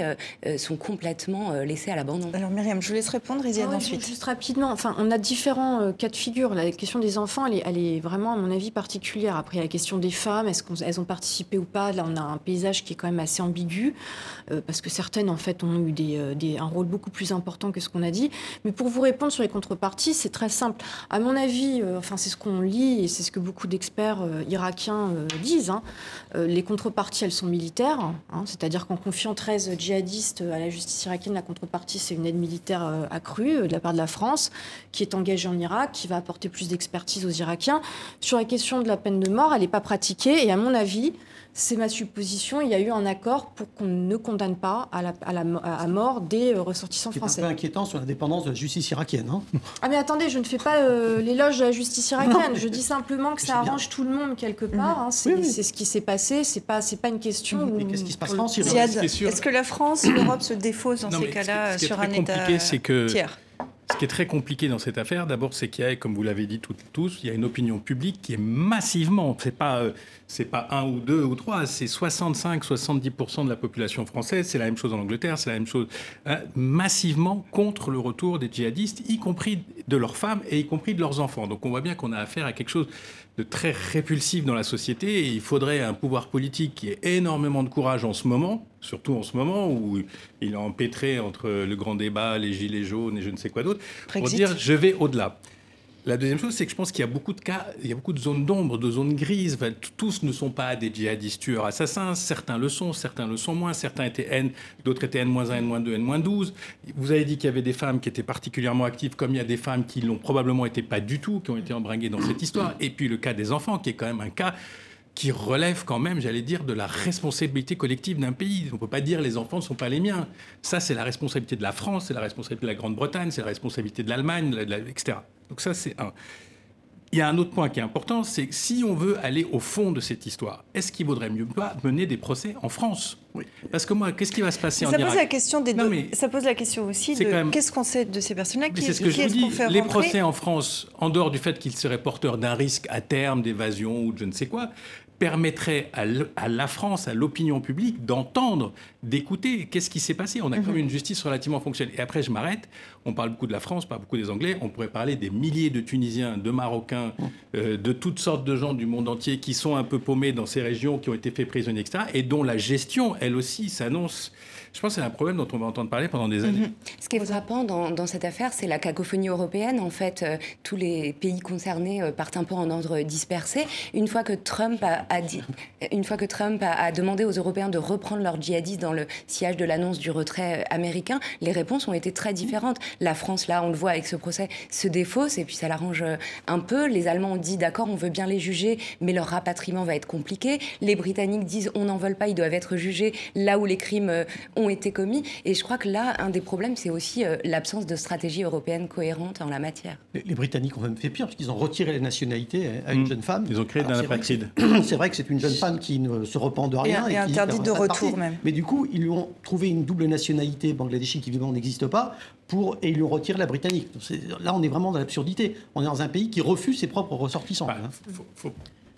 sont complètement euh, laissés à l'abandon. Alors Myriam, je vous laisse répondre, Isiane ah ensuite. Juste rapidement, enfin, on a différents euh, cas de figure. La question des enfants, elle est, elle est, vraiment, à mon avis, particulière. Après, il y a la question des femmes, est-ce qu'elles ont participé ou pas? Là, on a un paysage qui est quand même assez ambigu, euh, parce que certaines, en fait, ont eu des, des, un rôle beaucoup plus important que ce qu'on a dit. Mais pour vous répondre sur les contreparties, c'est très simple. À mon avis, enfin, c'est ce qu'on lit et c'est ce que beaucoup d'experts irakiens disent. Hein. les contreparties, elles sont militaires, hein. c'est-à-dire qu'en confiant 13 djihadistes à la justice irakienne, la contrepartie, c'est une aide militaire euh, accrue euh, de la part de la France, qui est engagée en Irak, qui va apporter plus d'expertise aux Irakiens. Sur la question de la peine de mort, elle n'est pas pratiquée, et à mon avis, c'est ma supposition, il y a eu un accord pour qu'on ne condamne pas à, la, à, la, à mort des euh, ressortissants français. C'est un peu inquiétant sur l'indépendance de la justice irakienne. Hein ah mais attendez, je ne fais pas l'éloge de la justice irakienne, je dis simplement que ça arrange tout le monde quelque part. Hein. C'est ce qui s'est passé, c'est pas, pas une question... Mais qu'est-ce qui se passe en Syrie Est-ce que la France, l'Europe se défausse dans ces cas-là sur un État tiers ce qui est très compliqué dans cette affaire, d'abord, c'est qu'il y a, comme vous l'avez dit toutes tous, il y a une opinion publique qui est massivement, c'est pas, euh, c'est pas un ou deux ou trois, c'est 65-70% de la population française. C'est la même chose en Angleterre, c'est la même chose hein, massivement contre le retour des djihadistes, y compris de leurs femmes et y compris de leurs enfants. Donc on voit bien qu'on a affaire à quelque chose de très répulsif dans la société et il faudrait un pouvoir politique qui ait énormément de courage en ce moment, surtout en ce moment où il est empêtré entre le grand débat, les gilets jaunes et je ne sais quoi d'autre, pour dire je vais au-delà. La deuxième chose, c'est que je pense qu'il y a beaucoup de cas, il y a beaucoup de zones d'ombre, de zones grises. tous ne sont pas des djihadistes tueurs assassins. Certains le sont, certains le sont moins. Certains étaient N, d'autres étaient N-1, N-2, N-12. Vous avez dit qu'il y avait des femmes qui étaient particulièrement actives, comme il y a des femmes qui l'ont probablement été pas du tout, qui ont été embringuées dans cette histoire. Et puis le cas des enfants, qui est quand même un cas qui relève quand même, j'allais dire, de la responsabilité collective d'un pays. On ne peut pas dire les enfants ne sont pas les miens. Ça, c'est la responsabilité de la France, c'est la responsabilité de la Grande-Bretagne, c'est la responsabilité de l'Allemagne, etc. Donc ça, c'est un. Il y a un autre point qui est important, c'est que si on veut aller au fond de cette histoire, est-ce qu'il vaudrait mieux pas mener des procès en France? Oui. Parce que moi, qu'est-ce qui va se passer en Irak pose la question des non, mais ça pose la question aussi de qu'est-ce qu'on sait de ces personnes-là qui C'est ce que je vous dis. Les procès en France, en dehors du fait qu'ils seraient porteurs d'un risque à terme d'évasion ou de je ne sais quoi, permettrait à, la France, à l'opinion publique, d'entendre, d'écouter qu'est-ce qui s'est passé. On a quand même mhm. une justice relativement fonctionnelle. Et après, je m'arrête. On parle beaucoup de la France, pas beaucoup des Anglais. On pourrait parler des milliers de Tunisiens, de Marocains, mhm. euh, de toutes sortes de gens du monde entier qui sont un peu paumés dans ces régions, qui ont été faits prisonniers, etc. Et dont la gestion, elle aussi, s'annonce je pense que c'est un problème dont on va entendre parler pendant des années. Mhm. Ce qui est frappant dans, cette affaire, c'est la cacophonie européenne. En fait, euh, tous les pays concernés euh, partent un peu en ordre dispersé. Une fois que Trump a, a, demandé aux Européens de reprendre leurs djihadistes dans le sillage de l'annonce du retrait euh, américain, les réponses ont été très différentes. La France, là, on le voit avec ce procès, se défausse et puis ça l'arrange un peu. Les Allemands ont dit d'accord, on veut bien les juger, mais leur rapatriement va être compliqué. Les Britanniques disent on n'en veut pas, ils doivent être jugés là où les crimes ont ont été commis. Et je crois que là, un des problèmes, c'est aussi euh, l'absence de stratégie européenne cohérente en la matière. Les, Britanniques ont même fait pire, parce qu'ils ont retiré la nationalité à une mm. jeune femme. Ils ont créé d'un apatride. C'est vrai que c'est une jeune femme qui ne se repent de rien. Et, interdit de retour même. Mais du coup, ils lui ont trouvé une double nationalité bangladeshi qui évidemment n'existe pas, pour, et ils lui ont retiré la britannique. Là, on est vraiment dans l'absurdité. On est dans un pays qui refuse ses propres ressortissants. Bah, hein.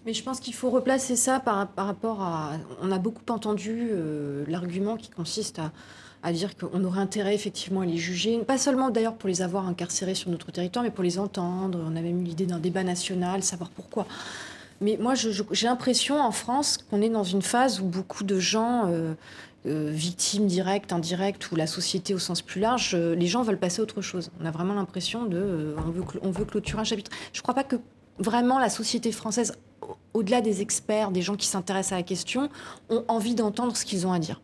Mais je pense qu'il faut replacer ça par, par, rapport à. On a beaucoup entendu euh, l'argument qui consiste à, à dire qu'on aurait intérêt effectivement à les juger, pas seulement d'ailleurs pour les avoir incarcérés sur notre territoire, mais pour les entendre. On avait eu l'idée d'un débat national, savoir pourquoi. Mais moi, j'ai l'impression en France qu'on est dans une phase où beaucoup de gens, euh, euh, victimes directes, indirectes, ou la société au sens plus large, les gens veulent passer à autre chose. On a vraiment l'impression de. on, veut, on veut clôturer un chapitre. Je ne crois pas que vraiment la société française, au-delà des experts, des gens qui s'intéressent à la question, ont envie d'entendre ce qu'ils ont à dire.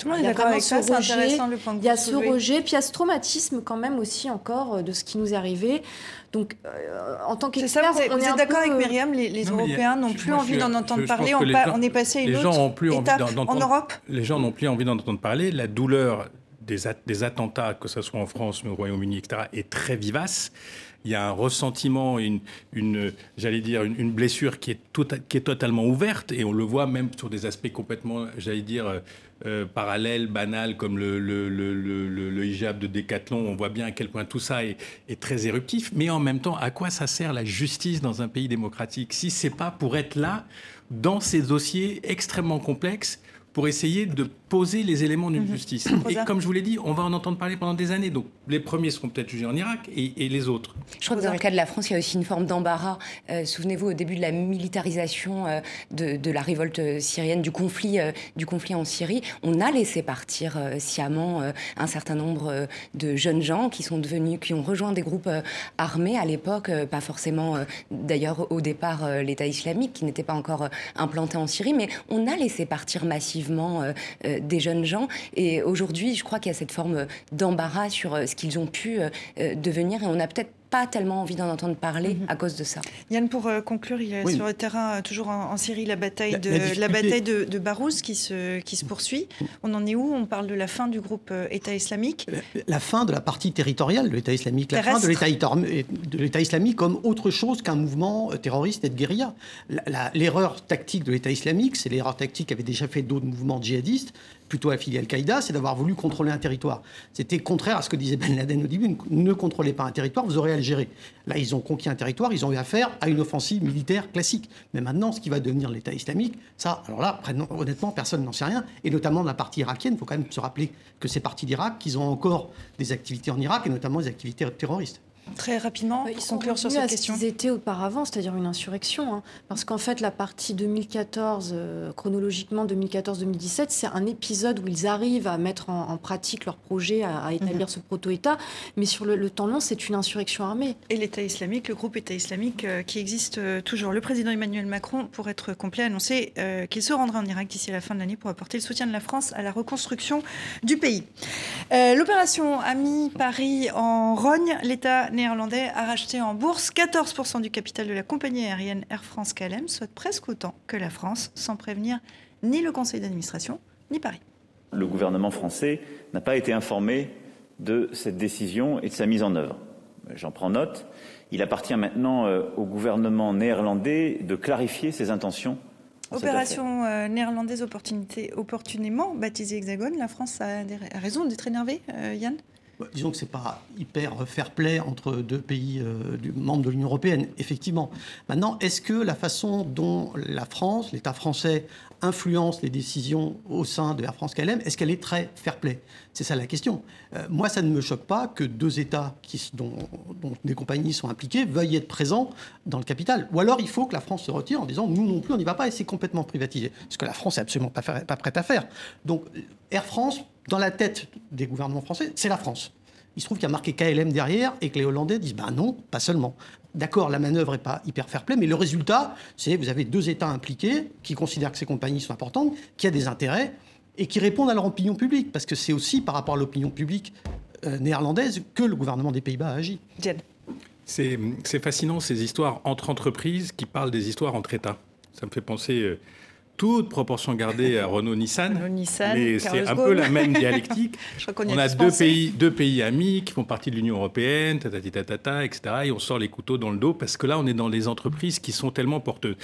Tout le monde est d'accord avec ça, c'est intéressant le point Il y a ce rejet, puis il y a ce traumatisme quand même aussi encore euh, de ce qui nous est arrivé. Donc, euh, en tant qu'expert, on est, d'accord avec Myriam, les, Européens n'ont plus envie d'en entendre parler. On, on, est passé à une autre plus étape en Europe. Les gens n'ont plus envie d'en entendre parler. La douleur des, des attentats, que ce soit en France, au Royaume-Uni, etc., est très vivace il y a un ressentiment, une, j'allais dire, une, blessure qui est, qui est totalement ouverte, et on le voit même sur des aspects complètement, j'allais dire, euh, euh, parallèles, banals, comme le, hijab de Décathlon. On voit bien à quel point tout ça est, est, très éruptif. Mais en même temps, à quoi ça sert la justice dans un pays démocratique si c'est pas pour être là dans ces dossiers extrêmement complexes pour essayer de poser les éléments d'une mhm. justice. Et comme je vous l'ai dit, on va en entendre parler pendant des années. Donc les premiers seront peut-être jugés en Irak et, les autres. Je crois que dans le cas de la France, il y a aussi une forme d'embarras. Euh, souvenez-vous, au début de la militarisation euh, de, la révolte syrienne, du conflit, euh, du conflit en Syrie, on a laissé partir sciemment un certain nombre de jeunes gens qui sont devenus, qui ont rejoint des groupes armés à l'époque, pas forcément d'ailleurs au départ l'État islamique qui n'était pas encore implanté en Syrie, mais on a laissé partir massivement des jeunes gens. Et aujourd'hui, je crois qu'il y a cette forme d'embarras sur euh, ce qu'ils ont pu euh, euh, devenir. Et on a peut-être pas tellement envie d'en entendre parler mhm. à cause de ça. Yann, pour euh, conclure, il y a sur le terrain, euh, toujours en, Syrie, la bataille, de, la, bataille de, de, Barouz qui se, qui se poursuit. On en est où? On parle de la fin du groupe euh, État islamique la, fin de la partie territoriale de l'État islamique, la fin de l'État islamique comme autre chose qu'un mouvement terroriste et de guérilla. L'erreur tactique de l'État islamique, c'est l'erreur tactique qu'avaient déjà fait d'autres mouvements djihadistes, plutôt affiliés à Al-Qaïda, c'est d'avoir voulu contrôler un territoire. C'était contraire à ce que disait Ben Laden au début, ne contrôlez pas un territoire, vous aurez gérer. Là, ils ont conquis un territoire, ils ont eu affaire à une offensive militaire classique. Mais maintenant, ce qui va devenir l'État islamique, ça, alors là, honnêtement, personne n'en sait rien. Et notamment de la partie irakienne, il faut quand même se rappeler que c'est parti d'Irak, qu'ils ont encore des activités en Irak, et notamment des activités terroristes. Très rapidement, ils sont conclure sur cette question. Ce qu'ils étaient auparavant, c'est-à-dire une insurrection. Hein. parce qu'en fait, la partie 2014, euh, chronologiquement 2014-2017, c'est un épisode où ils arrivent à mettre en, pratique leur projet, à, établir mhm. ce proto-État. Mais sur le, temps long, c'est une insurrection armée. Et l'État islamique, le groupe État islamique euh, qui existe euh, toujours. Le président Emmanuel Macron, pour être complet, a annoncé qu'il se rendra en Irak d'ici la fin de l'année pour apporter le soutien de la France à la reconstruction du pays. L'opération a mis Paris en rogne. L'État néerlandais a racheté en bourse 14% du capital de la compagnie aérienne Air France KLM, soit presque autant que la France, sans prévenir ni le conseil d'administration, ni Paris. Le gouvernement français n'a pas été informé de cette décision et de sa mise en œuvre. J'en prends note. Il appartient maintenant euh, au gouvernement néerlandais de clarifier ses intentions. Opération euh, néerlandaise opportunément baptisée Hexagone. La France a, raison d'être énervée, euh, Yann? Disons que ce n'est pas hyper fair play entre deux pays euh, membres de l'Union européenne, effectivement. Maintenant, est-ce que la façon dont la France, l'État français, influence les décisions au sein de Air France KLM, est-ce qu'elle est très fair play? C'est ça la question. Euh, moi, ça ne me choque pas que deux États qui, dont, des compagnies sont impliquées veuillent être présents dans le capital. Ou alors, il faut que la France se retire en disant nous non plus, on n'y va pas et c'est complètement privatisé. Ce que la France n'est absolument pas prête à faire. Donc, Air France, dans la tête des gouvernements français, c'est la France. Il se trouve qu'il y a marqué KLM derrière et que les Hollandais disent ben non, pas seulement. D'accord, la manœuvre n'est pas hyper fair-play, mais le résultat, c'est vous avez deux États impliqués qui considèrent que ces compagnies sont importantes, qui ont des intérêts et qui répondent à leur opinion publique, parce que c'est aussi par rapport à l'opinion publique euh, néerlandaise que le gouvernement des Pays-Bas a agi. C'est fascinant ces histoires entre entreprises qui parlent des histoires entre États. Ça me fait penser euh, toute proportion gardée à Renault-Nissan. mais c'est un peu la même dialectique. on, a, deux pays, deux pays amis qui font partie de l'Union européenne, etc. Et on sort les couteaux dans le dos parce que là, on est dans des entreprises qui sont tellement porteuses.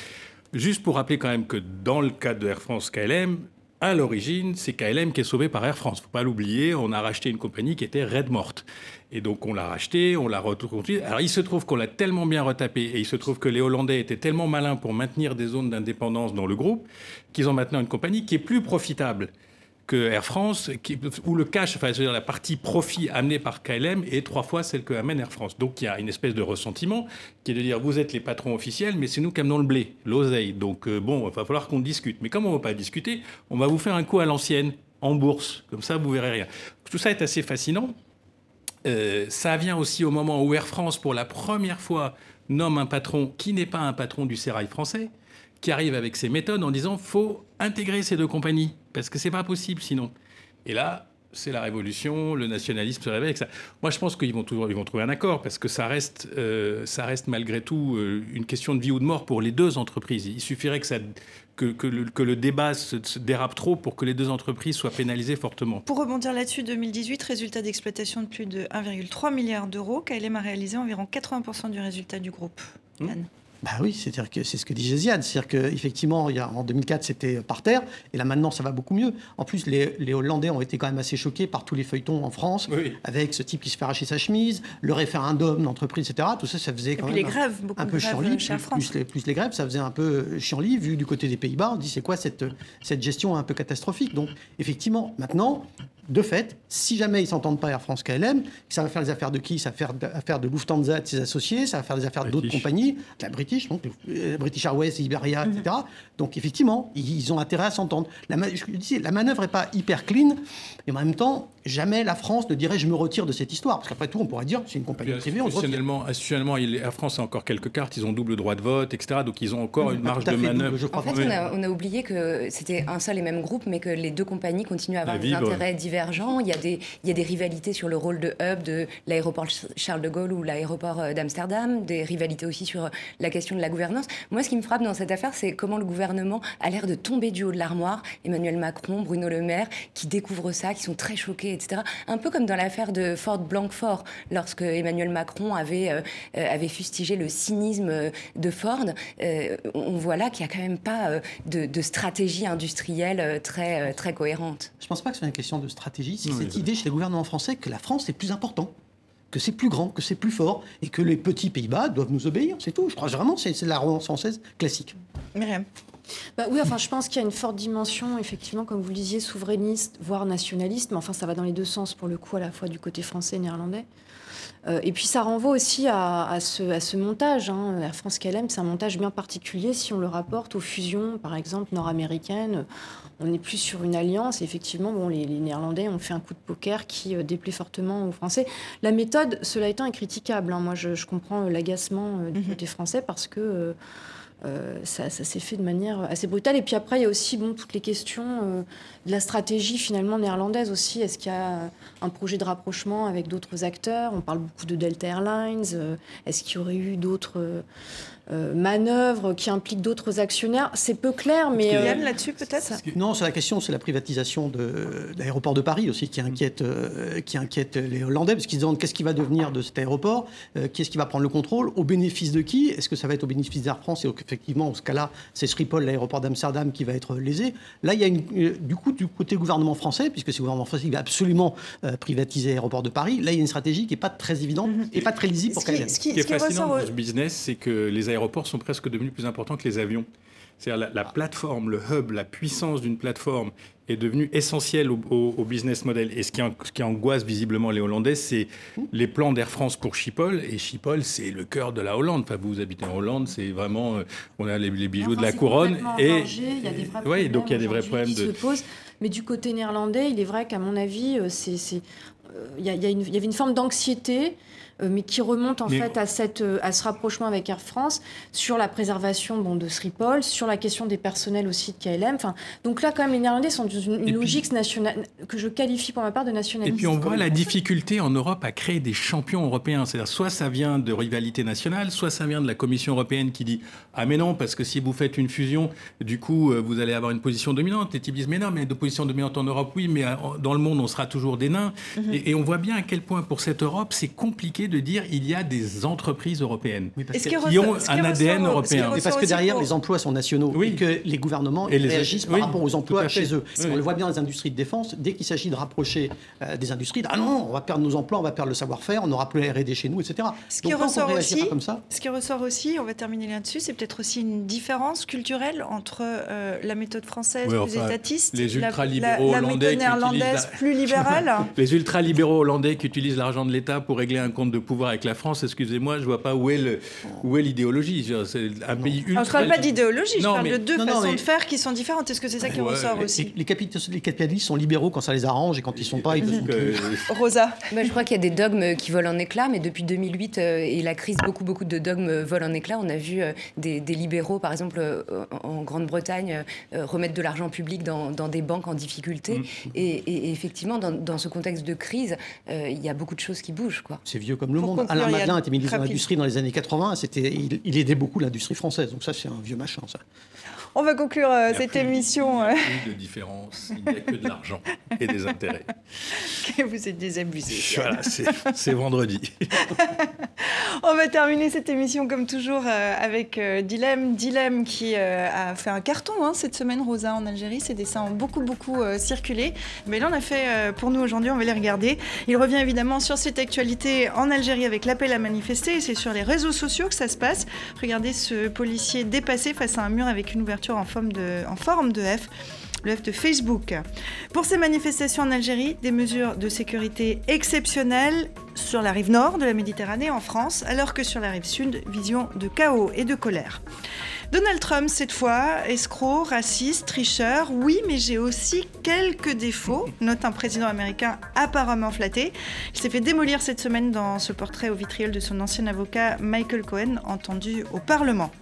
Juste pour rappeler quand même que dans le cas de Air France KLM, à l'origine, c'est KLM qui est sauvé par Air France. Faut pas l'oublier, on a racheté une compagnie qui était Red morte. Et donc on l'a racheté, on l'a retrouvé. Alors il se trouve qu'on l'a tellement bien retapé et il se trouve que les Hollandais étaient tellement malins pour maintenir des zones d'indépendance dans le groupe qu'ils ont maintenant une compagnie qui est plus profitable que Air France, où le cash, enfin, dire la partie profit amenée par KLM est trois fois celle que amène Air France. Donc il y a une espèce de ressentiment qui est de dire vous êtes les patrons officiels, mais c'est nous qui amenons le blé, l'oseille. Donc euh, bon, il va falloir qu'on discute. Mais comme on ne va pas discuter, on va vous faire un coup à l'ancienne, en bourse. Comme ça, vous verrez rien. Tout ça est assez fascinant. Euh, ça vient aussi au moment où Air France, pour la première fois, nomme un patron qui n'est pas un patron du sérail français, qui arrive avec ses méthodes en disant faut intégrer ces deux compagnies parce que c'est pas possible sinon. Et là, c'est la révolution, le nationalisme se réveille avec ça. Moi, je pense qu'ils vont, ils vont trouver un accord parce que ça reste, euh, ça reste malgré tout euh, une question de vie ou de mort pour les deux entreprises. Il suffirait que, ça, que, que, le, que le, débat se, se, dérape trop pour que les deux entreprises soient pénalisées fortement. Pour rebondir là-dessus, 2018, résultat d'exploitation de plus de 1,3 milliard d'euros. KLM a réalisé environ 80% du résultat du groupe. Mmh. Bah oui, c'est-à-dire que c'est ce que disait Ziad, c'est-à-dire qu'effectivement, en 2004, c'était par terre, et là maintenant, ça va beaucoup mieux. En plus, les, les, Hollandais ont été quand même assez choqués par tous les feuilletons en France, oui. avec ce type qui se fait arracher sa chemise, le référendum d'entreprise, etc. Tout ça, ça faisait quand et même les grèves, beaucoup un peu chiant-lit. Plus, plus, les, plus les grèves, ça faisait un peu chiant-lit, vu du côté des Pays-Bas. On dit, c'est quoi cette, cette gestion un peu catastrophique? Donc, effectivement, maintenant, de fait, si jamais ils ne s'entendent pas Air France KLM, ça va faire les affaires de qui? Ça va faire affaires de Lufthansa et de ses associés, ça va faire des affaires d'autres compagnies, la British, donc British Airways, Iberia, etc. Mm -hmm. Donc effectivement, ils ont intérêt à s'entendre. La, je disais, la manœuvre n'est pas hyper clean, mais en même temps, jamais la France ne dirait je me retire de cette histoire. Parce qu'après tout, on pourrait dire c'est une compagnie privée. Institutionnellement, institutionnellement, Air France a encore quelques cartes, ils ont double droit de vote, etc. Donc ils ont encore une marge de manœuvre. en fait, on a, on a, oublié que c'était un seul et même groupe, mais que les deux compagnies continuent à avoir à des vivre. intérêts Il y, a des, rivalités sur le rôle de hub de l'aéroport Charles de Gaulle ou l'aéroport d'Amsterdam, des rivalités aussi sur la question de la gouvernance. Moi, ce qui me frappe dans cette affaire, c'est comment le gouvernement a l'air de tomber du haut de l'armoire. Emmanuel Macron, Bruno Le Maire, qui découvrent ça, qui sont très choqués, etc. Un peu comme dans l'affaire de Ford Blancfort, lorsque Emmanuel Macron avait, euh, fustigé le cynisme de Ford. Euh, on voit là qu'il n'y a quand même pas euh, de, de, stratégie industrielle très, très cohérente. Je ne pense pas que ce soit une question de stratégie. C'est cette idée chez les gouvernements français que la France est plus important que c'est plus grand, que c'est plus fort, et que les petits Pays-Bas doivent nous obéir. C'est tout. Je crois vraiment que c'est la relance française classique. Myriam bah oui, enfin, je pense qu'il y a une forte dimension, effectivement, comme vous le disiez, souverainiste, voire nationaliste, mais enfin, ça va dans les deux sens, pour le coup, à la fois du côté français et néerlandais. Euh, et puis ça renvoie aussi à, à, ce, à ce, montage. Hein. Air France KLM, c'est un montage bien particulier si on le rapporte aux fusions, par exemple, nord-américaines. On n'est plus sur une alliance. Effectivement, bon, les, les, Néerlandais ont fait un coup de poker qui euh, déplaît fortement aux Français. La méthode, cela étant, est critiquable. Hein. Moi, je, je comprends l'agacement euh, du mm -hmm. côté français parce que euh, ça, s'est fait de manière assez brutale. Et puis après, il y a aussi bon, toutes les questions euh, de la stratégie finalement néerlandaise aussi. Est-ce qu'il y a un projet de rapprochement avec d'autres acteurs? On parle beaucoup de Delta Airlines. Euh, est-ce qu'il y aurait eu d'autres manœuvres qui impliquent d'autres actionnaires C'est peu clair, mais... Yann, là-dessus peut-être Non, c'est la question, c'est la privatisation de, l'aéroport de Paris aussi qui inquiète, qui inquiète les Hollandais, parce qu'ils se demandent qu'est-ce qui va devenir de cet aéroport, qui est-ce qui va prendre le contrôle, au bénéfice de qui? Est-ce que ça va être au bénéfice d'Air France? Et effectivement, en ce cas-là, c'est Schiphol, l'aéroport d'Amsterdam, qui va être lésé. Là, il y a une, euh, du coup, du côté gouvernement français, puisque c'est le gouvernement français qui va absolument euh, privatiser l'aéroport de Paris, là, il y a une stratégie qui n'est pas très évidente mhm. et pas très lisible pour KLM. Ce qui, est fascinant dans ce business, c'est que les aéroports sont presque devenus plus importants que les avions. C'est-à-dire la, plateforme, le hub, la puissance d'une plateforme est devenue essentielle au, business model. Et ce qui, ce qui, angoisse visiblement les Hollandais, c'est les plans d'Air France pour Schiphol. Et Schiphol, c'est le cœur de la Hollande. Enfin, vous habitez en Hollande, c'est vraiment, euh, on a les, bijoux de la couronne. Et il y a des vrais oui, donc il y a des vrais problèmes de. Se posent. Mais du côté néerlandais, il est vrai qu'à mon avis, euh, il y, y, avait une forme d'anxiété mais qui remonte en fait à, cette, euh, à ce rapprochement avec Air France sur la préservation bon, de Sripol, sur la question des personnels aussi de KLM. Enfin, donc là, quand même, les Néerlandais sont dans une, logique nationale que je qualifie pour ma part de nationaliste. Et puis on voit la difficulté en Europe à créer des champions européens. C'est-à-dire soit ça vient de rivalité nationale, soit ça vient de la Commission européenne qui dit ah mais non parce que si vous faites une fusion, du coup euh, vous allez avoir une position dominante. Et ils disent mais non mais de position dominante en Europe oui, mais dans le monde on sera toujours des nains. Mhm. et on voit bien à quel point pour cette Europe c'est compliqué de dire il y a des entreprises européennes qui ont un ADN européen. Mais parce que derrière, les emplois sont nationaux et que les gouvernements et les réagissent par rapport aux emplois chez eux. On le voit bien dans les industries de défense, dès qu'il s'agit de rapprocher euh, des industries, ah non, on va perdre nos emplois, on va perdre le savoir-faire, on n'aura plus la R&D chez nous, etc. Ce qui, ressort aussi, comme ça, ce qui ressort aussi, on va terminer là-dessus, c'est peut-être aussi une différence culturelle entre euh, la méthode française plus étatiste, les ultra-libéraux hollandais néerlandaise plus libérale. les ultra-libéraux hollandais qui utilisent l'argent de l'État pour régler un compte de pouvoir avec la France, excusez-moi, je vois pas où est l'idéologie. C'est un pays ultra. je ne parle pas d'idéologie, je parle de deux façons de faire qui sont différentes. Est-ce que c'est ça qui ressort aussi les, capitalistes sont libéraux quand ça les arrange et quand ils sont pas, ils Rosa bah, Je crois qu'il y a des dogmes qui volent en éclats, mais depuis 2008 euh, et la crise, beaucoup, beaucoup de dogmes volent en éclats. On a vu euh, des, libéraux, par exemple, euh, en Grande-Bretagne, remettre de l'argent public dans, des banques en difficulté. Mm. Et, effectivement, dans, ce contexte de crise, il y a beaucoup de choses qui bougent. C'est vieux comme le monde. Alain Madelin était ministre de l'Industrie dans les années 80. Il, il aidait beaucoup l'industrie française. Donc ça, c'est un vieux machin, ça. On va conclure euh, cette émission. Il n'y a plus de différence, il n'y a que de l'argent et des intérêts. Vous êtes désabusé. Voilà, c'est vendredi. On va terminer cette émission comme toujours euh, avec euh, Dilemme. Dilemme qui a fait un carton hein, cette semaine, Rosa, en Algérie. Ses dessins ont beaucoup, beaucoup circulé. Mais là, on a fait pour nous aujourd'hui, on va les regarder. Il revient évidemment sur cette actualité en Algérie avec l'appel à manifester. C'est sur les réseaux sociaux que ça se passe. Regardez ce policier dépassé face à un mur avec une ouverture en forme de, F le F de Facebook. Pour ces manifestations en Algérie, des mesures de sécurité exceptionnelles sur la rive nord de la Méditerranée en France, alors que sur la rive sud, vision de chaos et de colère. Donald Trump, cette fois, escroc, raciste, tricheur, oui, mais j'ai aussi quelques défauts, note un président américain apparemment flatté. Il s'est fait démolir cette semaine dans ce portrait au vitriol de son ancien avocat Michael Cohen, entendu au Parlement.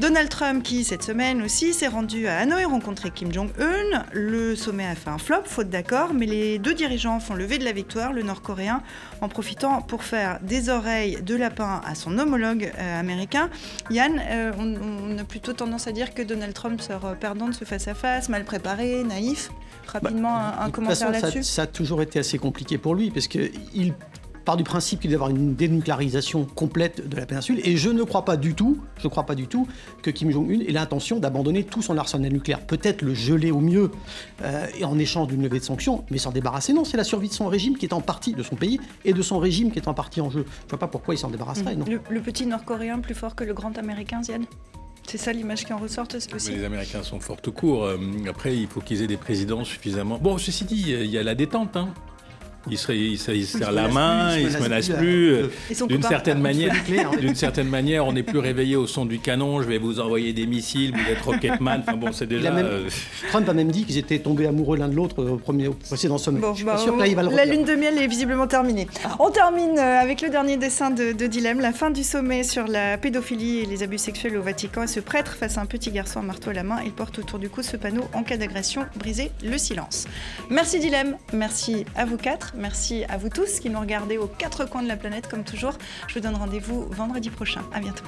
Donald Trump, qui cette semaine aussi s'est rendu à Hanoï rencontrer Kim Jong-un. Le sommet a fait un flop, faute d'accord, mais les deux dirigeants font lever de la victoire, le nord-coréen, en profitant pour faire des oreilles de lapin à son homologue euh, américain. Yann, euh, on on a plutôt tendance à dire que Donald Trump sort perdant de ce face-à-face, mal préparé, naïf. Rapidement, bah, un, commentaire là-dessus. Ça, ça, a toujours été assez compliqué pour lui, parce qu'il part du principe qu'il doit y avoir une dénucléarisation complète de la péninsule. Et je ne crois pas du tout, je ne crois pas du tout que Kim Jong-un ait l'intention d'abandonner tout son arsenal nucléaire. Peut-être le geler au mieux euh, et en échange d'une levée de sanctions, mais s'en débarrasser. Non, c'est la survie de son régime qui est en partie de son pays et de son régime qui est en partie en jeu. Je ne vois pas pourquoi il s'en débarrasserait. Non. Le, petit Nord-Coréen plus fort que le grand Américain, Ziad? C'est ça l'image qui en ressort aussi. les Américains sont fort au court. Euh, après, il faut qu'ils aient des présidents suffisamment. Bon, ceci dit, il y a la détente. Hein. Il se, il se- il se serre la main, il se menace plus. euh, Ils sont D'une copains. certaine manière, oui. d'une certaine manière, on n'est plus réveillé au son du canon. Je vais vous envoyer des missiles, vous êtes Rocketman. Enfin bon, c'est déjà. même- euh, Trump a même dit qu'ils étaient tombés amoureux l'un de l'autre au, premier, au précédent sommet. Bon, je suis bah, pas sûr que là, il va le la lune de miel est visiblement terminée. On termine euh, avec le dernier dessin de, de Dilemme, la fin du sommet sur la pédophilie et les abus sexuels au Vatican. Et ce prêtre, face à un petit garçon à marteau à la main, il porte autour du cou ce panneau en cas d'agression, briser le silence. Merci Dilemme, merci à vous quatre, Merci à vous tous qui nous regardez aux quatre coins de la planète comme toujours. Je vous donne rendez-vous vendredi prochain. À bientôt.